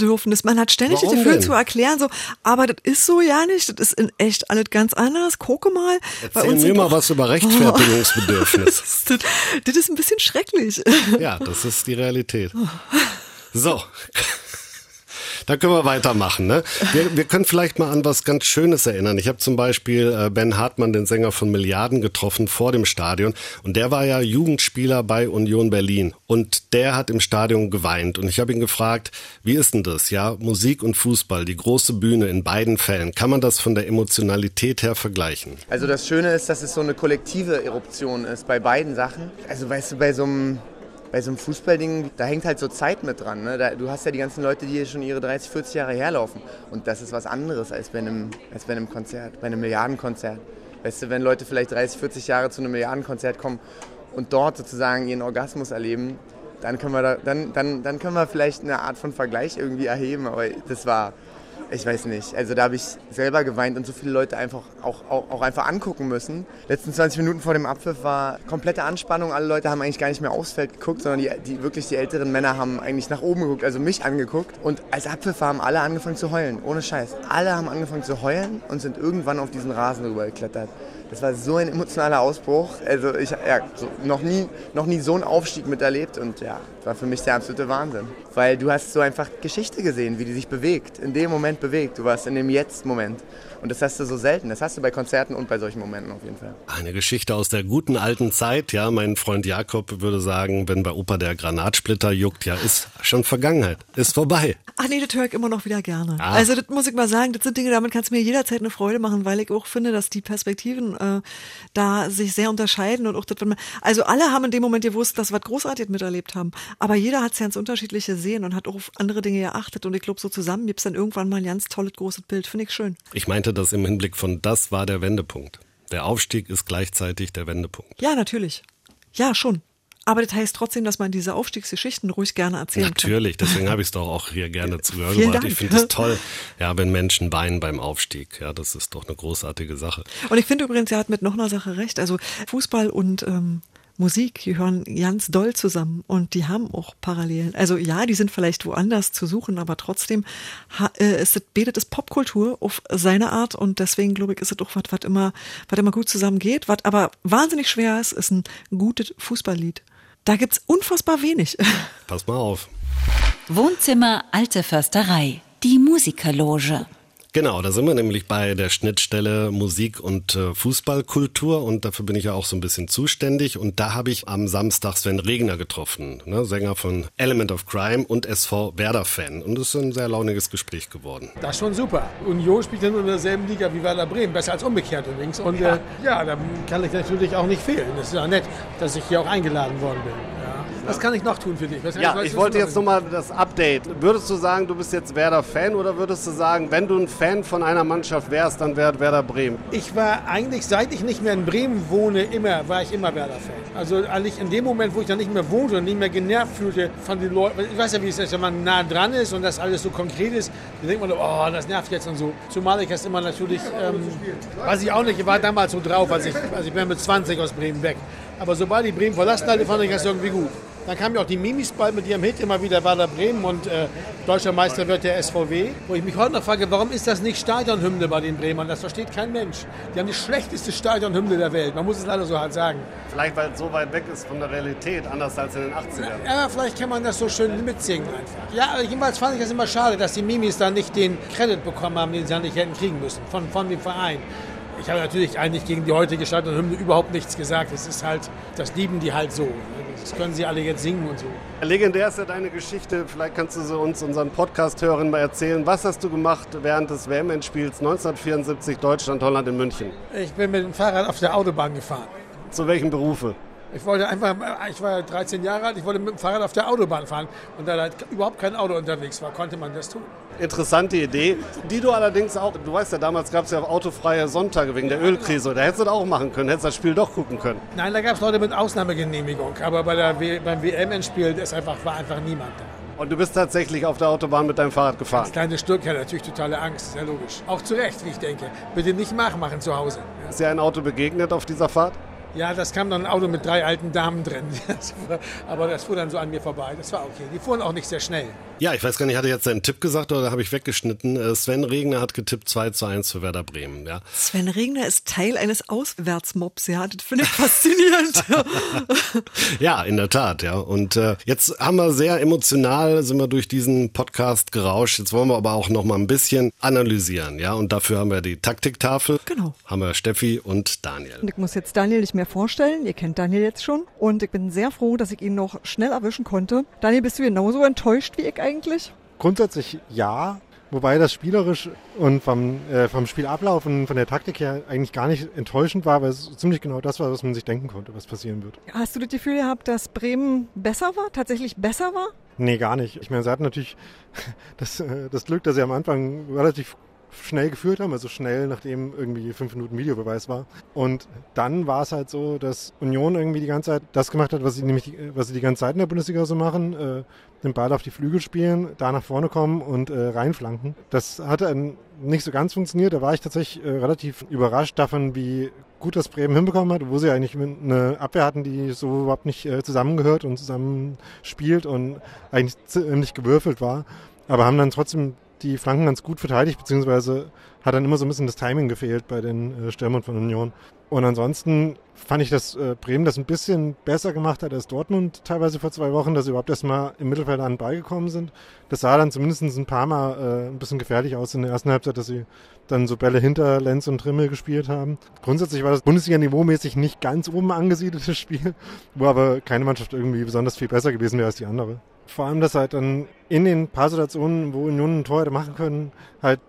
Rechtfertigungsbedürfnis. Man hat ständig das Warum Gefühl denn? zu erklären, so, aber das ist so ja nicht. Das ist in echt alles ganz anders. Gucke mal. erzähl mir mal auch- was über [LAUGHS] Rechtfertigungsbedürfnis. [LAUGHS] das, das ist ein bisschen schrecklich. Ja, das ist die Realität. So. Da können wir weitermachen. Ne? Wir, wir können vielleicht mal an was ganz Schönes erinnern. Ich habe zum Beispiel äh, Ben Hartmann, den Sänger von Milliarden, getroffen vor dem Stadion. Und der war ja Jugendspieler bei Union Berlin. Und der hat im Stadion geweint. Und ich habe ihn gefragt, wie ist denn das? Ja, Musik und Fußball, die große Bühne in beiden Fällen. Kann man das von der Emotionalität her vergleichen? Also das Schöne ist, dass es so eine kollektive Eruption ist bei beiden Sachen. Also weißt du, bei so einem bei so einem Fußballding, da hängt halt so Zeit mit dran. Ne? Da, du hast ja die ganzen Leute, die hier schon ihre 30, 40 Jahre herlaufen. Und das ist was anderes als bei einem, als bei einem Konzert, bei einem Milliardenkonzert. Weißt du, wenn Leute vielleicht 30, 40 Jahre zu einem Milliardenkonzert kommen und dort sozusagen ihren Orgasmus erleben, dann können wir, da, dann, dann, dann können wir vielleicht eine Art von Vergleich irgendwie erheben. Aber das war, ich weiß nicht. Also da habe ich selber geweint und so viele Leute einfach auch, auch, auch einfach angucken müssen. Letzten 20 Minuten vor dem Abpfiff war komplette Anspannung. Alle Leute haben eigentlich gar nicht mehr aufs Feld geguckt, sondern die, die wirklich die älteren Männer haben eigentlich nach oben geguckt, also mich angeguckt. Und als Abpfiff haben alle angefangen zu heulen, ohne Scheiß. Alle haben angefangen zu heulen und sind irgendwann auf diesen Rasen rüber geklettert. Das war so ein emotionaler Ausbruch. Also ich ja, so, noch, nie, noch nie so einen Aufstieg miterlebt und ja, war für mich der absolute Wahnsinn. Weil du hast so einfach Geschichte gesehen, wie die sich bewegt, in dem Moment bewegt. Du warst in dem Jetzt-Moment. Und das hast du so selten. Das hast du bei Konzerten und bei solchen Momenten auf jeden Fall. Eine Geschichte aus der guten alten Zeit. Ja, mein Freund Jakob würde sagen, wenn bei Opa der Granatsplitter juckt, ja, ist schon Vergangenheit. Ist vorbei. Ach nee, das höre ich immer noch wieder gerne. Ah. Also das muss ich mal sagen, das sind Dinge, damit kannst du mir jederzeit eine Freude machen, weil ich auch finde, dass die Perspektiven äh, da sich sehr unterscheiden und auch das, wenn man, also alle haben in dem Moment gewusst, dass wir was Großartiges miterlebt haben, aber jeder hat es ja ins Unterschiedliche sehen und hat auch auf andere Dinge geachtet und ich glaube, so zusammen gibt es dann irgendwann mal ein ganz tolles, großes Bild, finde ich schön. Ich meinte das im Hinblick von, das war der Wendepunkt. Der Aufstieg ist gleichzeitig der Wendepunkt. Ja, natürlich. Ja, schon. Aber das heißt trotzdem, dass man diese Aufstiegsgeschichten ruhig gerne erzählen Natürlich, kann. Natürlich, deswegen habe [LAUGHS] ich es doch auch hier gerne zugehört. Ich finde es [LAUGHS] toll, ja, wenn Menschen weinen beim Aufstieg. Ja, das ist doch eine großartige Sache. Und ich finde übrigens, er hat mit noch einer Sache recht. Also Fußball und ähm, Musik, die hören ganz doll zusammen und die haben auch Parallelen. Also ja, die sind vielleicht woanders zu suchen, aber trotzdem äh, ist es, betet es Popkultur auf seine Art und deswegen glaube ich, ist es doch was, was immer, was immer gut zusammengeht. Was aber wahnsinnig schwer ist, ist ein gutes Fußballlied. Da gibt's unfassbar wenig. Pass mal auf. Wohnzimmer Alte Försterei. Die Musikerloge. Genau, da sind wir nämlich bei der Schnittstelle Musik und äh, Fußballkultur und dafür bin ich ja auch so ein bisschen zuständig und da habe ich am Samstag Sven Regner getroffen, ne, Sänger von Element of Crime und SV Werder-Fan und es ist ein sehr launiges Gespräch geworden. Das ist schon super. Union spielt in derselben Liga wie Werder Bremen, besser als umgekehrt übrigens und ja, äh, ja da kann ich natürlich auch nicht fehlen. Das ist ja nett, dass ich hier auch eingeladen worden bin. Was kann ich noch tun für dich? Was ja, ich wollte jetzt nochmal das Update. Würdest du sagen, du bist jetzt Werder-Fan oder würdest du sagen, wenn du ein Fan von einer Mannschaft wärst, dann wäre Werder Bremen? Ich war eigentlich, seit ich nicht mehr in Bremen wohne, immer, war ich immer Werder-Fan. Also eigentlich in dem Moment, wo ich dann nicht mehr wohnte und nicht mehr genervt fühlte von den Leuten, ich weiß ja, wie es ist, wenn man nah dran ist und das alles so konkret ist, dann denkt man, oh, das nervt jetzt und so. Zumal ich das immer natürlich, ähm, weiß ich auch nicht, ich war damals so drauf, als ich, also ich bin mit 20 aus Bremen weg. Aber sobald ich Bremen verlassen hatte, fand ich das irgendwie gut. Dann kam ja auch die Mimis bald mit ihrem Hit immer wieder Werder Bremen und äh, deutscher Meister wird der SVW. Wo ich mich heute noch frage, warum ist das nicht Stadionhymne bei den Bremern? Das versteht kein Mensch. Die haben die schlechteste Stadionhymne der Welt. Man muss es leider so hart sagen. Vielleicht, weil es so weit weg ist von der Realität, anders als in den 80ern. Ja, vielleicht kann man das so schön mitsingen einfach. Ja, jedenfalls fand ich das immer schade, dass die Mimis da nicht den Credit bekommen haben, den sie eigentlich hätten kriegen müssen von, von dem Verein. Ich habe natürlich eigentlich gegen die heutige Stadionhymne überhaupt nichts gesagt. Es ist halt, das lieben die halt so. Das können sie alle jetzt singen und so. Legendär ist ja deine Geschichte. Vielleicht kannst du sie uns, unseren Podcast-Hörern mal erzählen. Was hast du gemacht während des WM-Endspiels 1974 Deutschland-Holland in München? Ich bin mit dem Fahrrad auf der Autobahn gefahren. Zu welchen Berufe? Ich wollte einfach, ich war 13 Jahre alt, ich wollte mit dem Fahrrad auf der Autobahn fahren. Und da halt überhaupt kein Auto unterwegs war, konnte man das tun. Interessante Idee, die du allerdings auch, du weißt ja, damals gab es ja autofreie Sonntage wegen der Ölkrise. Da hättest du das auch machen können, hättest das Spiel doch gucken können. Nein, da gab es Leute mit Ausnahmegenehmigung. Aber bei der, beim WM-Endspiel einfach, war einfach niemand da. Und du bist tatsächlich auf der Autobahn mit deinem Fahrrad gefahren? Das kleine Stück, ja, natürlich totale Angst, sehr logisch. Auch zu Recht, wie ich denke. Bitte nicht nachmachen zu Hause. Ist dir ein Auto begegnet auf dieser Fahrt? Ja, das kam dann ein Auto mit drei alten Damen drin. [LAUGHS] Aber das fuhr dann so an mir vorbei. Das war okay. Die fuhren auch nicht sehr schnell. Ja, ich weiß gar nicht, hatte ich jetzt einen Tipp gesagt oder habe ich weggeschnitten? Äh, Sven Regner hat getippt 2 zu 1 für Werder Bremen. Ja. Sven Regner ist Teil eines Auswärtsmobs, ja. Das finde ich faszinierend. [LAUGHS] ja, in der Tat, ja. Und äh, jetzt haben wir sehr emotional, sind wir durch diesen Podcast gerauscht. Jetzt wollen wir aber auch noch mal ein bisschen analysieren, ja. Und dafür haben wir die Taktiktafel. Genau. Haben wir Steffi und Daniel. Ich muss jetzt Daniel nicht mehr vorstellen. Ihr kennt Daniel jetzt schon. Und ich bin sehr froh, dass ich ihn noch schnell erwischen konnte. Daniel, bist du genauso enttäuscht wie ich eigentlich? eigentlich? Grundsätzlich ja. Wobei das spielerisch und vom, äh, vom Spielablauf und von der Taktik her eigentlich gar nicht enttäuschend war, weil es ziemlich genau das war, was man sich denken konnte, was passieren wird. Hast du das Gefühl gehabt, dass Bremen besser war, tatsächlich besser war? Nee, gar nicht. Ich meine, sie hatten natürlich [LAUGHS] das, äh, das Glück, dass sie am Anfang relativ schnell geführt haben, also schnell, nachdem irgendwie fünf Minuten Videobeweis war. Und dann war es halt so, dass Union irgendwie die ganze Zeit das gemacht hat, was sie nämlich, die, was sie die ganze Zeit in der Bundesliga so machen, äh, den Ball auf die Flügel spielen, da nach vorne kommen und äh, reinflanken. Das hatte nicht so ganz funktioniert. Da war ich tatsächlich äh, relativ überrascht davon, wie gut das Bremen hinbekommen hat, wo sie eigentlich eine Abwehr hatten, die so überhaupt nicht äh, zusammengehört und zusammen spielt und eigentlich nicht gewürfelt war. Aber haben dann trotzdem die Flanken ganz gut verteidigt, beziehungsweise hat dann immer so ein bisschen das Timing gefehlt bei den äh, Stürmern von Union. Und ansonsten fand ich, dass äh, Bremen das ein bisschen besser gemacht hat als Dortmund teilweise vor zwei Wochen, dass sie überhaupt erstmal im Mittelfeld an den sind. Das sah dann zumindest ein paar Mal äh, ein bisschen gefährlich aus in der ersten Halbzeit, dass sie dann so Bälle hinter Lenz und Trimmel gespielt haben. Grundsätzlich war das Bundesliga-niveaumäßig nicht ganz oben angesiedeltes Spiel, wo aber keine Mannschaft irgendwie besonders viel besser gewesen wäre als die andere. Vor allem, dass halt dann in den paar Situationen, wo Union ein Tor hätte machen können, halt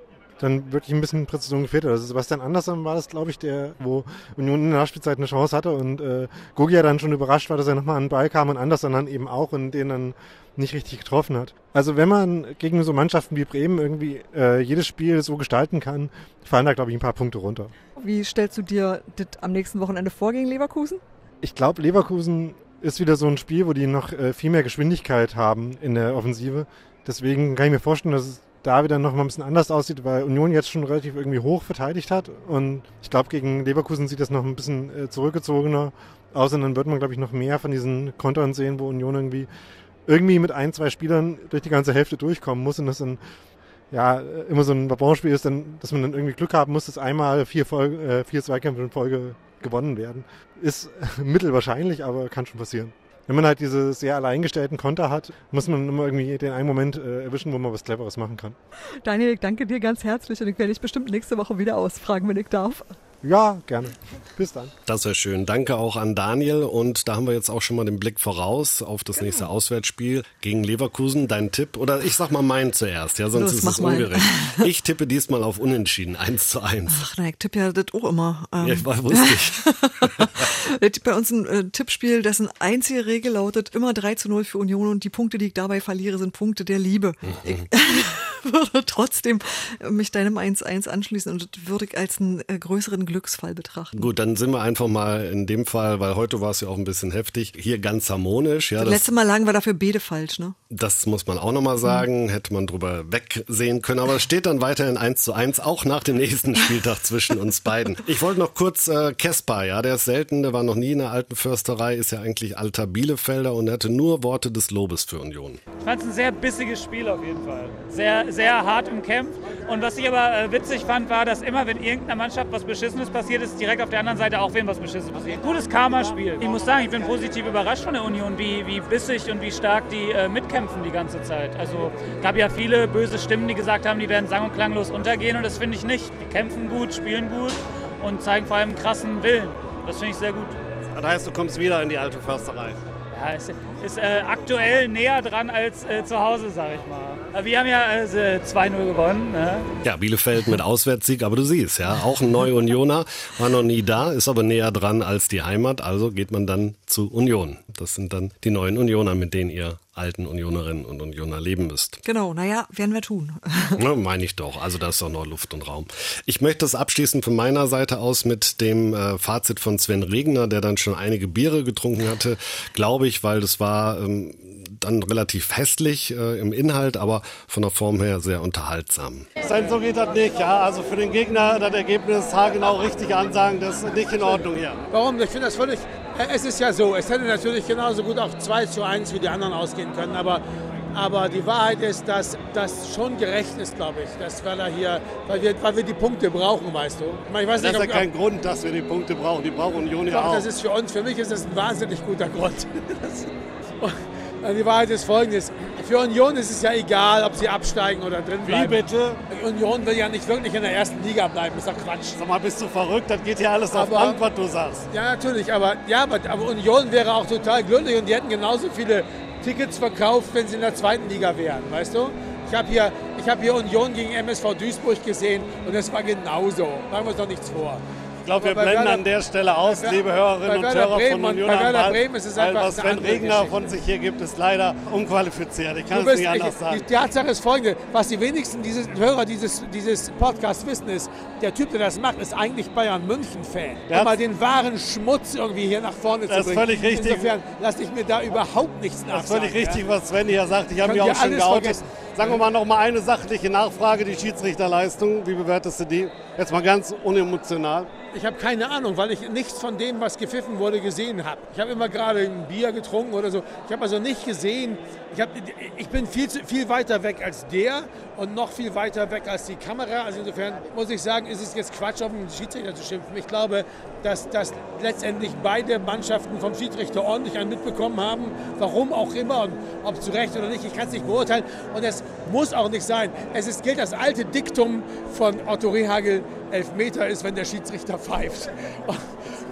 dann wirklich ein bisschen Präzision gefehlt hat. Also Sebastian Andersson war das, glaube ich, der, wo Union in der Nachspielzeit eine Chance hatte und äh, Gogia dann schon überrascht war, dass er nochmal an den Ball kam und Andersson dann eben auch und den dann nicht richtig getroffen hat. Also wenn man gegen so Mannschaften wie Bremen irgendwie äh, jedes Spiel so gestalten kann, fallen da, glaube ich, ein paar Punkte runter. Wie stellst du dir das am nächsten Wochenende vor gegen Leverkusen? Ich glaube, Leverkusen ist wieder so ein Spiel, wo die noch äh, viel mehr Geschwindigkeit haben in der Offensive. Deswegen kann ich mir vorstellen, dass es da wieder noch mal ein bisschen anders aussieht, weil Union jetzt schon relativ irgendwie hoch verteidigt hat. Und ich glaube, gegen Leverkusen sieht das noch ein bisschen äh, zurückgezogener aus. Und dann wird man, glaube ich, noch mehr von diesen Kontern sehen, wo Union irgendwie irgendwie mit ein, zwei Spielern durch die ganze Hälfte durchkommen muss und das dann ja immer so ein Babonspiel ist, dann, dass man dann irgendwie Glück haben muss, dass einmal vier, Folge, äh, vier Zweikämpfe in Folge gewonnen werden. Ist [LAUGHS] mittelwahrscheinlich, aber kann schon passieren wenn man halt diese sehr alleingestellten Konter hat, muss man immer irgendwie den einen Moment äh, erwischen, wo man was Cleveres machen kann. Daniel, ich danke dir ganz herzlich und ich werde dich bestimmt nächste Woche wieder ausfragen, wenn ich darf. Ja, gerne. Bis dann. Das wäre schön. Danke auch an Daniel. Und da haben wir jetzt auch schon mal den Blick voraus auf das genau. nächste Auswärtsspiel gegen Leverkusen. Dein Tipp, oder ich sag mal meinen zuerst, ja, sonst Los, ist es ungerecht. [LAUGHS] Ich tippe diesmal auf Unentschieden, 1 zu 1. Ach, na, ich tippe ja das auch immer. Ähm. Ja, ich war, wusste ich. [LAUGHS] Bei uns ein äh, Tippspiel, dessen einzige Regel lautet immer 3 zu 0 für Union und die Punkte, die ich dabei verliere, sind Punkte der Liebe. Mhm. Ich [LAUGHS] würde trotzdem mich deinem 1-1 anschließen und das würde ich als einen äh, größeren Glücksfall betrachten. Gut, dann sind wir einfach mal in dem Fall, weil heute war es ja auch ein bisschen heftig, hier ganz harmonisch. Ja, das, das letzte Mal lagen wir dafür beide falsch, ne? Das muss man auch nochmal sagen, mhm. hätte man drüber wegsehen können, aber es steht dann weiterhin 1 zu 1, auch nach dem nächsten Spieltag zwischen uns beiden. [LAUGHS] Ich wollte noch kurz äh, Kesper, ja, der ist selten, der war noch nie in der alten Försterei, ist ja eigentlich alter Bielefelder und er hatte nur Worte des Lobes für Union. Ich fand es ein sehr bissiges Spiel auf jeden Fall. Sehr, sehr hart umkämpft. Und was ich aber äh, witzig fand, war, dass immer, wenn irgendeiner Mannschaft was Beschissenes passiert ist, direkt auf der anderen Seite auch wem was Beschissenes passiert. Gutes Karma-Spiel. Ich muss sagen, ich bin positiv überrascht von der Union, wie, wie bissig und wie stark die äh, mitkämpfen die ganze Zeit. Also gab ja viele böse Stimmen, die gesagt haben, die werden sang- und klanglos untergehen und das finde ich nicht. Die kämpfen gut, spielen gut und zeigen vor allem krassen Willen. Das finde ich sehr gut. Das heißt, du kommst wieder in die alte Försterei. Ja, ist, ist äh, aktuell näher dran als äh, zu Hause, sag ich mal. Wir haben ja äh, 2-0 gewonnen. Ne? Ja, Bielefeld mit Auswärtssieg, aber du siehst, ja, auch ein Neu-Unioner, war noch nie da, ist aber näher dran als die Heimat, also geht man dann zu Union. Das sind dann die neuen Unioner, mit denen ihr alten Unionerinnen und Unioner leben müsst. Genau, naja, werden wir tun. [LAUGHS] Na, meine ich doch. Also da ist doch noch Luft und Raum. Ich möchte das abschließen von meiner Seite aus mit dem äh, Fazit von Sven Regner, der dann schon einige Biere getrunken hatte, glaube ich, weil das war ähm, dann relativ hässlich äh, im Inhalt, aber von der Form her sehr unterhaltsam. Sein so geht das nicht, ja. Also für den Gegner das Ergebnis haargenau richtig ansagen, das ist nicht in Ordnung hier. Warum? Ich finde das völlig. äh, Es ist ja so, es hätte natürlich genauso gut auch 2 zu 1 wie die anderen ausgehen können, aber, aber die Wahrheit ist, dass das schon gerecht ist, glaube ich, dass Werder hier, weil wir, weil wir die Punkte brauchen, weißt du. Ich, meine, ich weiß Das ist nicht, ja ob- kein Grund, dass wir die Punkte brauchen. Die braucht Union ja auch. das ist für uns, für mich ist das ein wahnsinnig guter Grund. [LAUGHS] Das, die Wahrheit ist folgendes. Für Union ist es ja egal, ob sie absteigen oder drin Wie bleiben. bitte? Union will ja nicht wirklich in der ersten Liga bleiben, ist doch Quatsch. Sag mal, bist du verrückt? Das geht hier alles auf Aber- Band, was du sagst. Ja, natürlich, aber, ja, aber, aber Union wäre auch total glücklich und die hätten genauso viele Tickets verkauft, wenn sie in der zweiten Liga wären, weißt du? Ich habe hier, ich hab hier Union gegen MSV Duisburg gesehen und es war genauso. Machen wir uns doch nichts vor. Ich glaube, wir blenden Werder- an der Stelle aus, bei liebe Hörerinnen und Hörer Bremen von Union bei Werder Ball, Bremen ist es weil was Sven Regner von sich hier gibt, ist leider unqualifiziert. Ich kann Du es bist, nicht anders ich, sagen. die Tatsache ist folgende, was die wenigsten dieses, Hörer dieses, dieses Podcasts wissen, ist, der Typ, der das macht, ist eigentlich Bayern München-Fan. Um mal den wahren Schmutz irgendwie hier nach vorne Das zu ist bringen. völlig richtig. Insofern lasse ich mir da überhaupt nichts Das ist nachsagen. völlig richtig, ja. was Sven hier sagt. Ich habe mich auch schon geoutet. Sagen wir mal noch mal eine sachliche Nachfrage, die Schiedsrichterleistung. Wie bewertest du die? Jetzt mal ganz unemotional. Ich habe keine Ahnung, weil ich nichts von dem, was gepfiffen wurde, gesehen habe. Ich habe immer gerade ein Bier getrunken oder so. Ich habe also nicht gesehen. Ich, hab, ich bin viel, viel weiter weg als der und noch viel weiter weg als die Kamera. Also insofern muss ich sagen, ist es jetzt Quatsch, auf den Schiedsrichter zu schimpfen. Ich glaube, dass, dass letztendlich beide Mannschaften vom Schiedsrichter ordentlich einen mitbekommen haben. Warum auch immer und ob zu Recht oder nicht, ich kann es nicht beurteilen. Und es muss auch nicht sein. Es ist, gilt das alte Diktum von Otto Rehagel, Elfmeter ist, wenn der Schiedsrichter pfeift.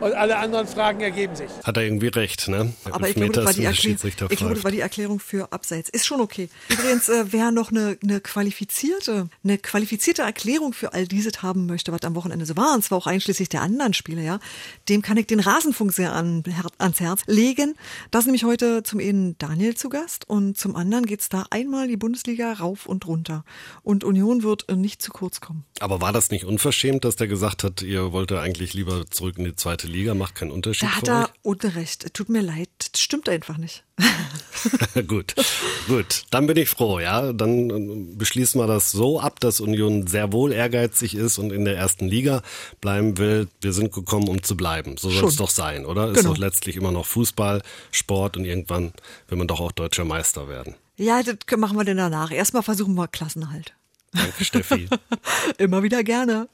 Und alle anderen Fragen ergeben sich. Hat er irgendwie recht, ne? Aber ich glaube, das war, die Erklärung, ich glaube, das war die Erklärung für Abseits. Ist schon okay. Übrigens, äh, wer noch eine, eine qualifizierte, eine qualifizierte Erklärung für all dieses haben möchte, was am Wochenende so war, und zwar auch einschließlich der anderen Spiele, ja, dem kann ich den Rasenfunk sehr an, her, ans Herz legen. Das ist nämlich heute zum einen Daniel zu Gast und zum anderen geht's da einmal die Bundesliga rauf und runter. Und Union wird äh, nicht zu kurz kommen. Aber war das nicht unverschämt, dass der gesagt hat, ihr wollt ja eigentlich lieber zurück in die zweite Liga, macht keinen Unterschied Da hat er Unrecht. Tut mir leid, das stimmt einfach nicht. euch? [LAUGHS] gut, gut. Dann bin ich froh, ja. Dann äh, beschließen wir das so ab, dass Union sehr wohl ehrgeizig ist und in der ersten Liga bleiben will. Wir sind gekommen, um zu bleiben. So soll es doch sein, oder? Ist Genau. doch letztlich immer noch Fußball, Sport und irgendwann will man doch auch deutscher Meister werden. Ja, das machen wir denn danach. Erstmal versuchen wir Klassenhalt. Danke, Steffi. [LAUGHS] Immer wieder gerne.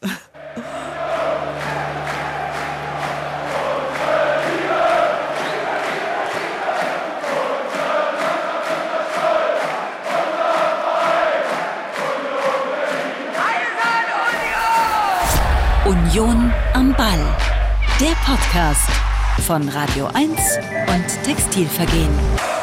Union am Ball. Der Podcast von Radio 1 und Textilvergehen.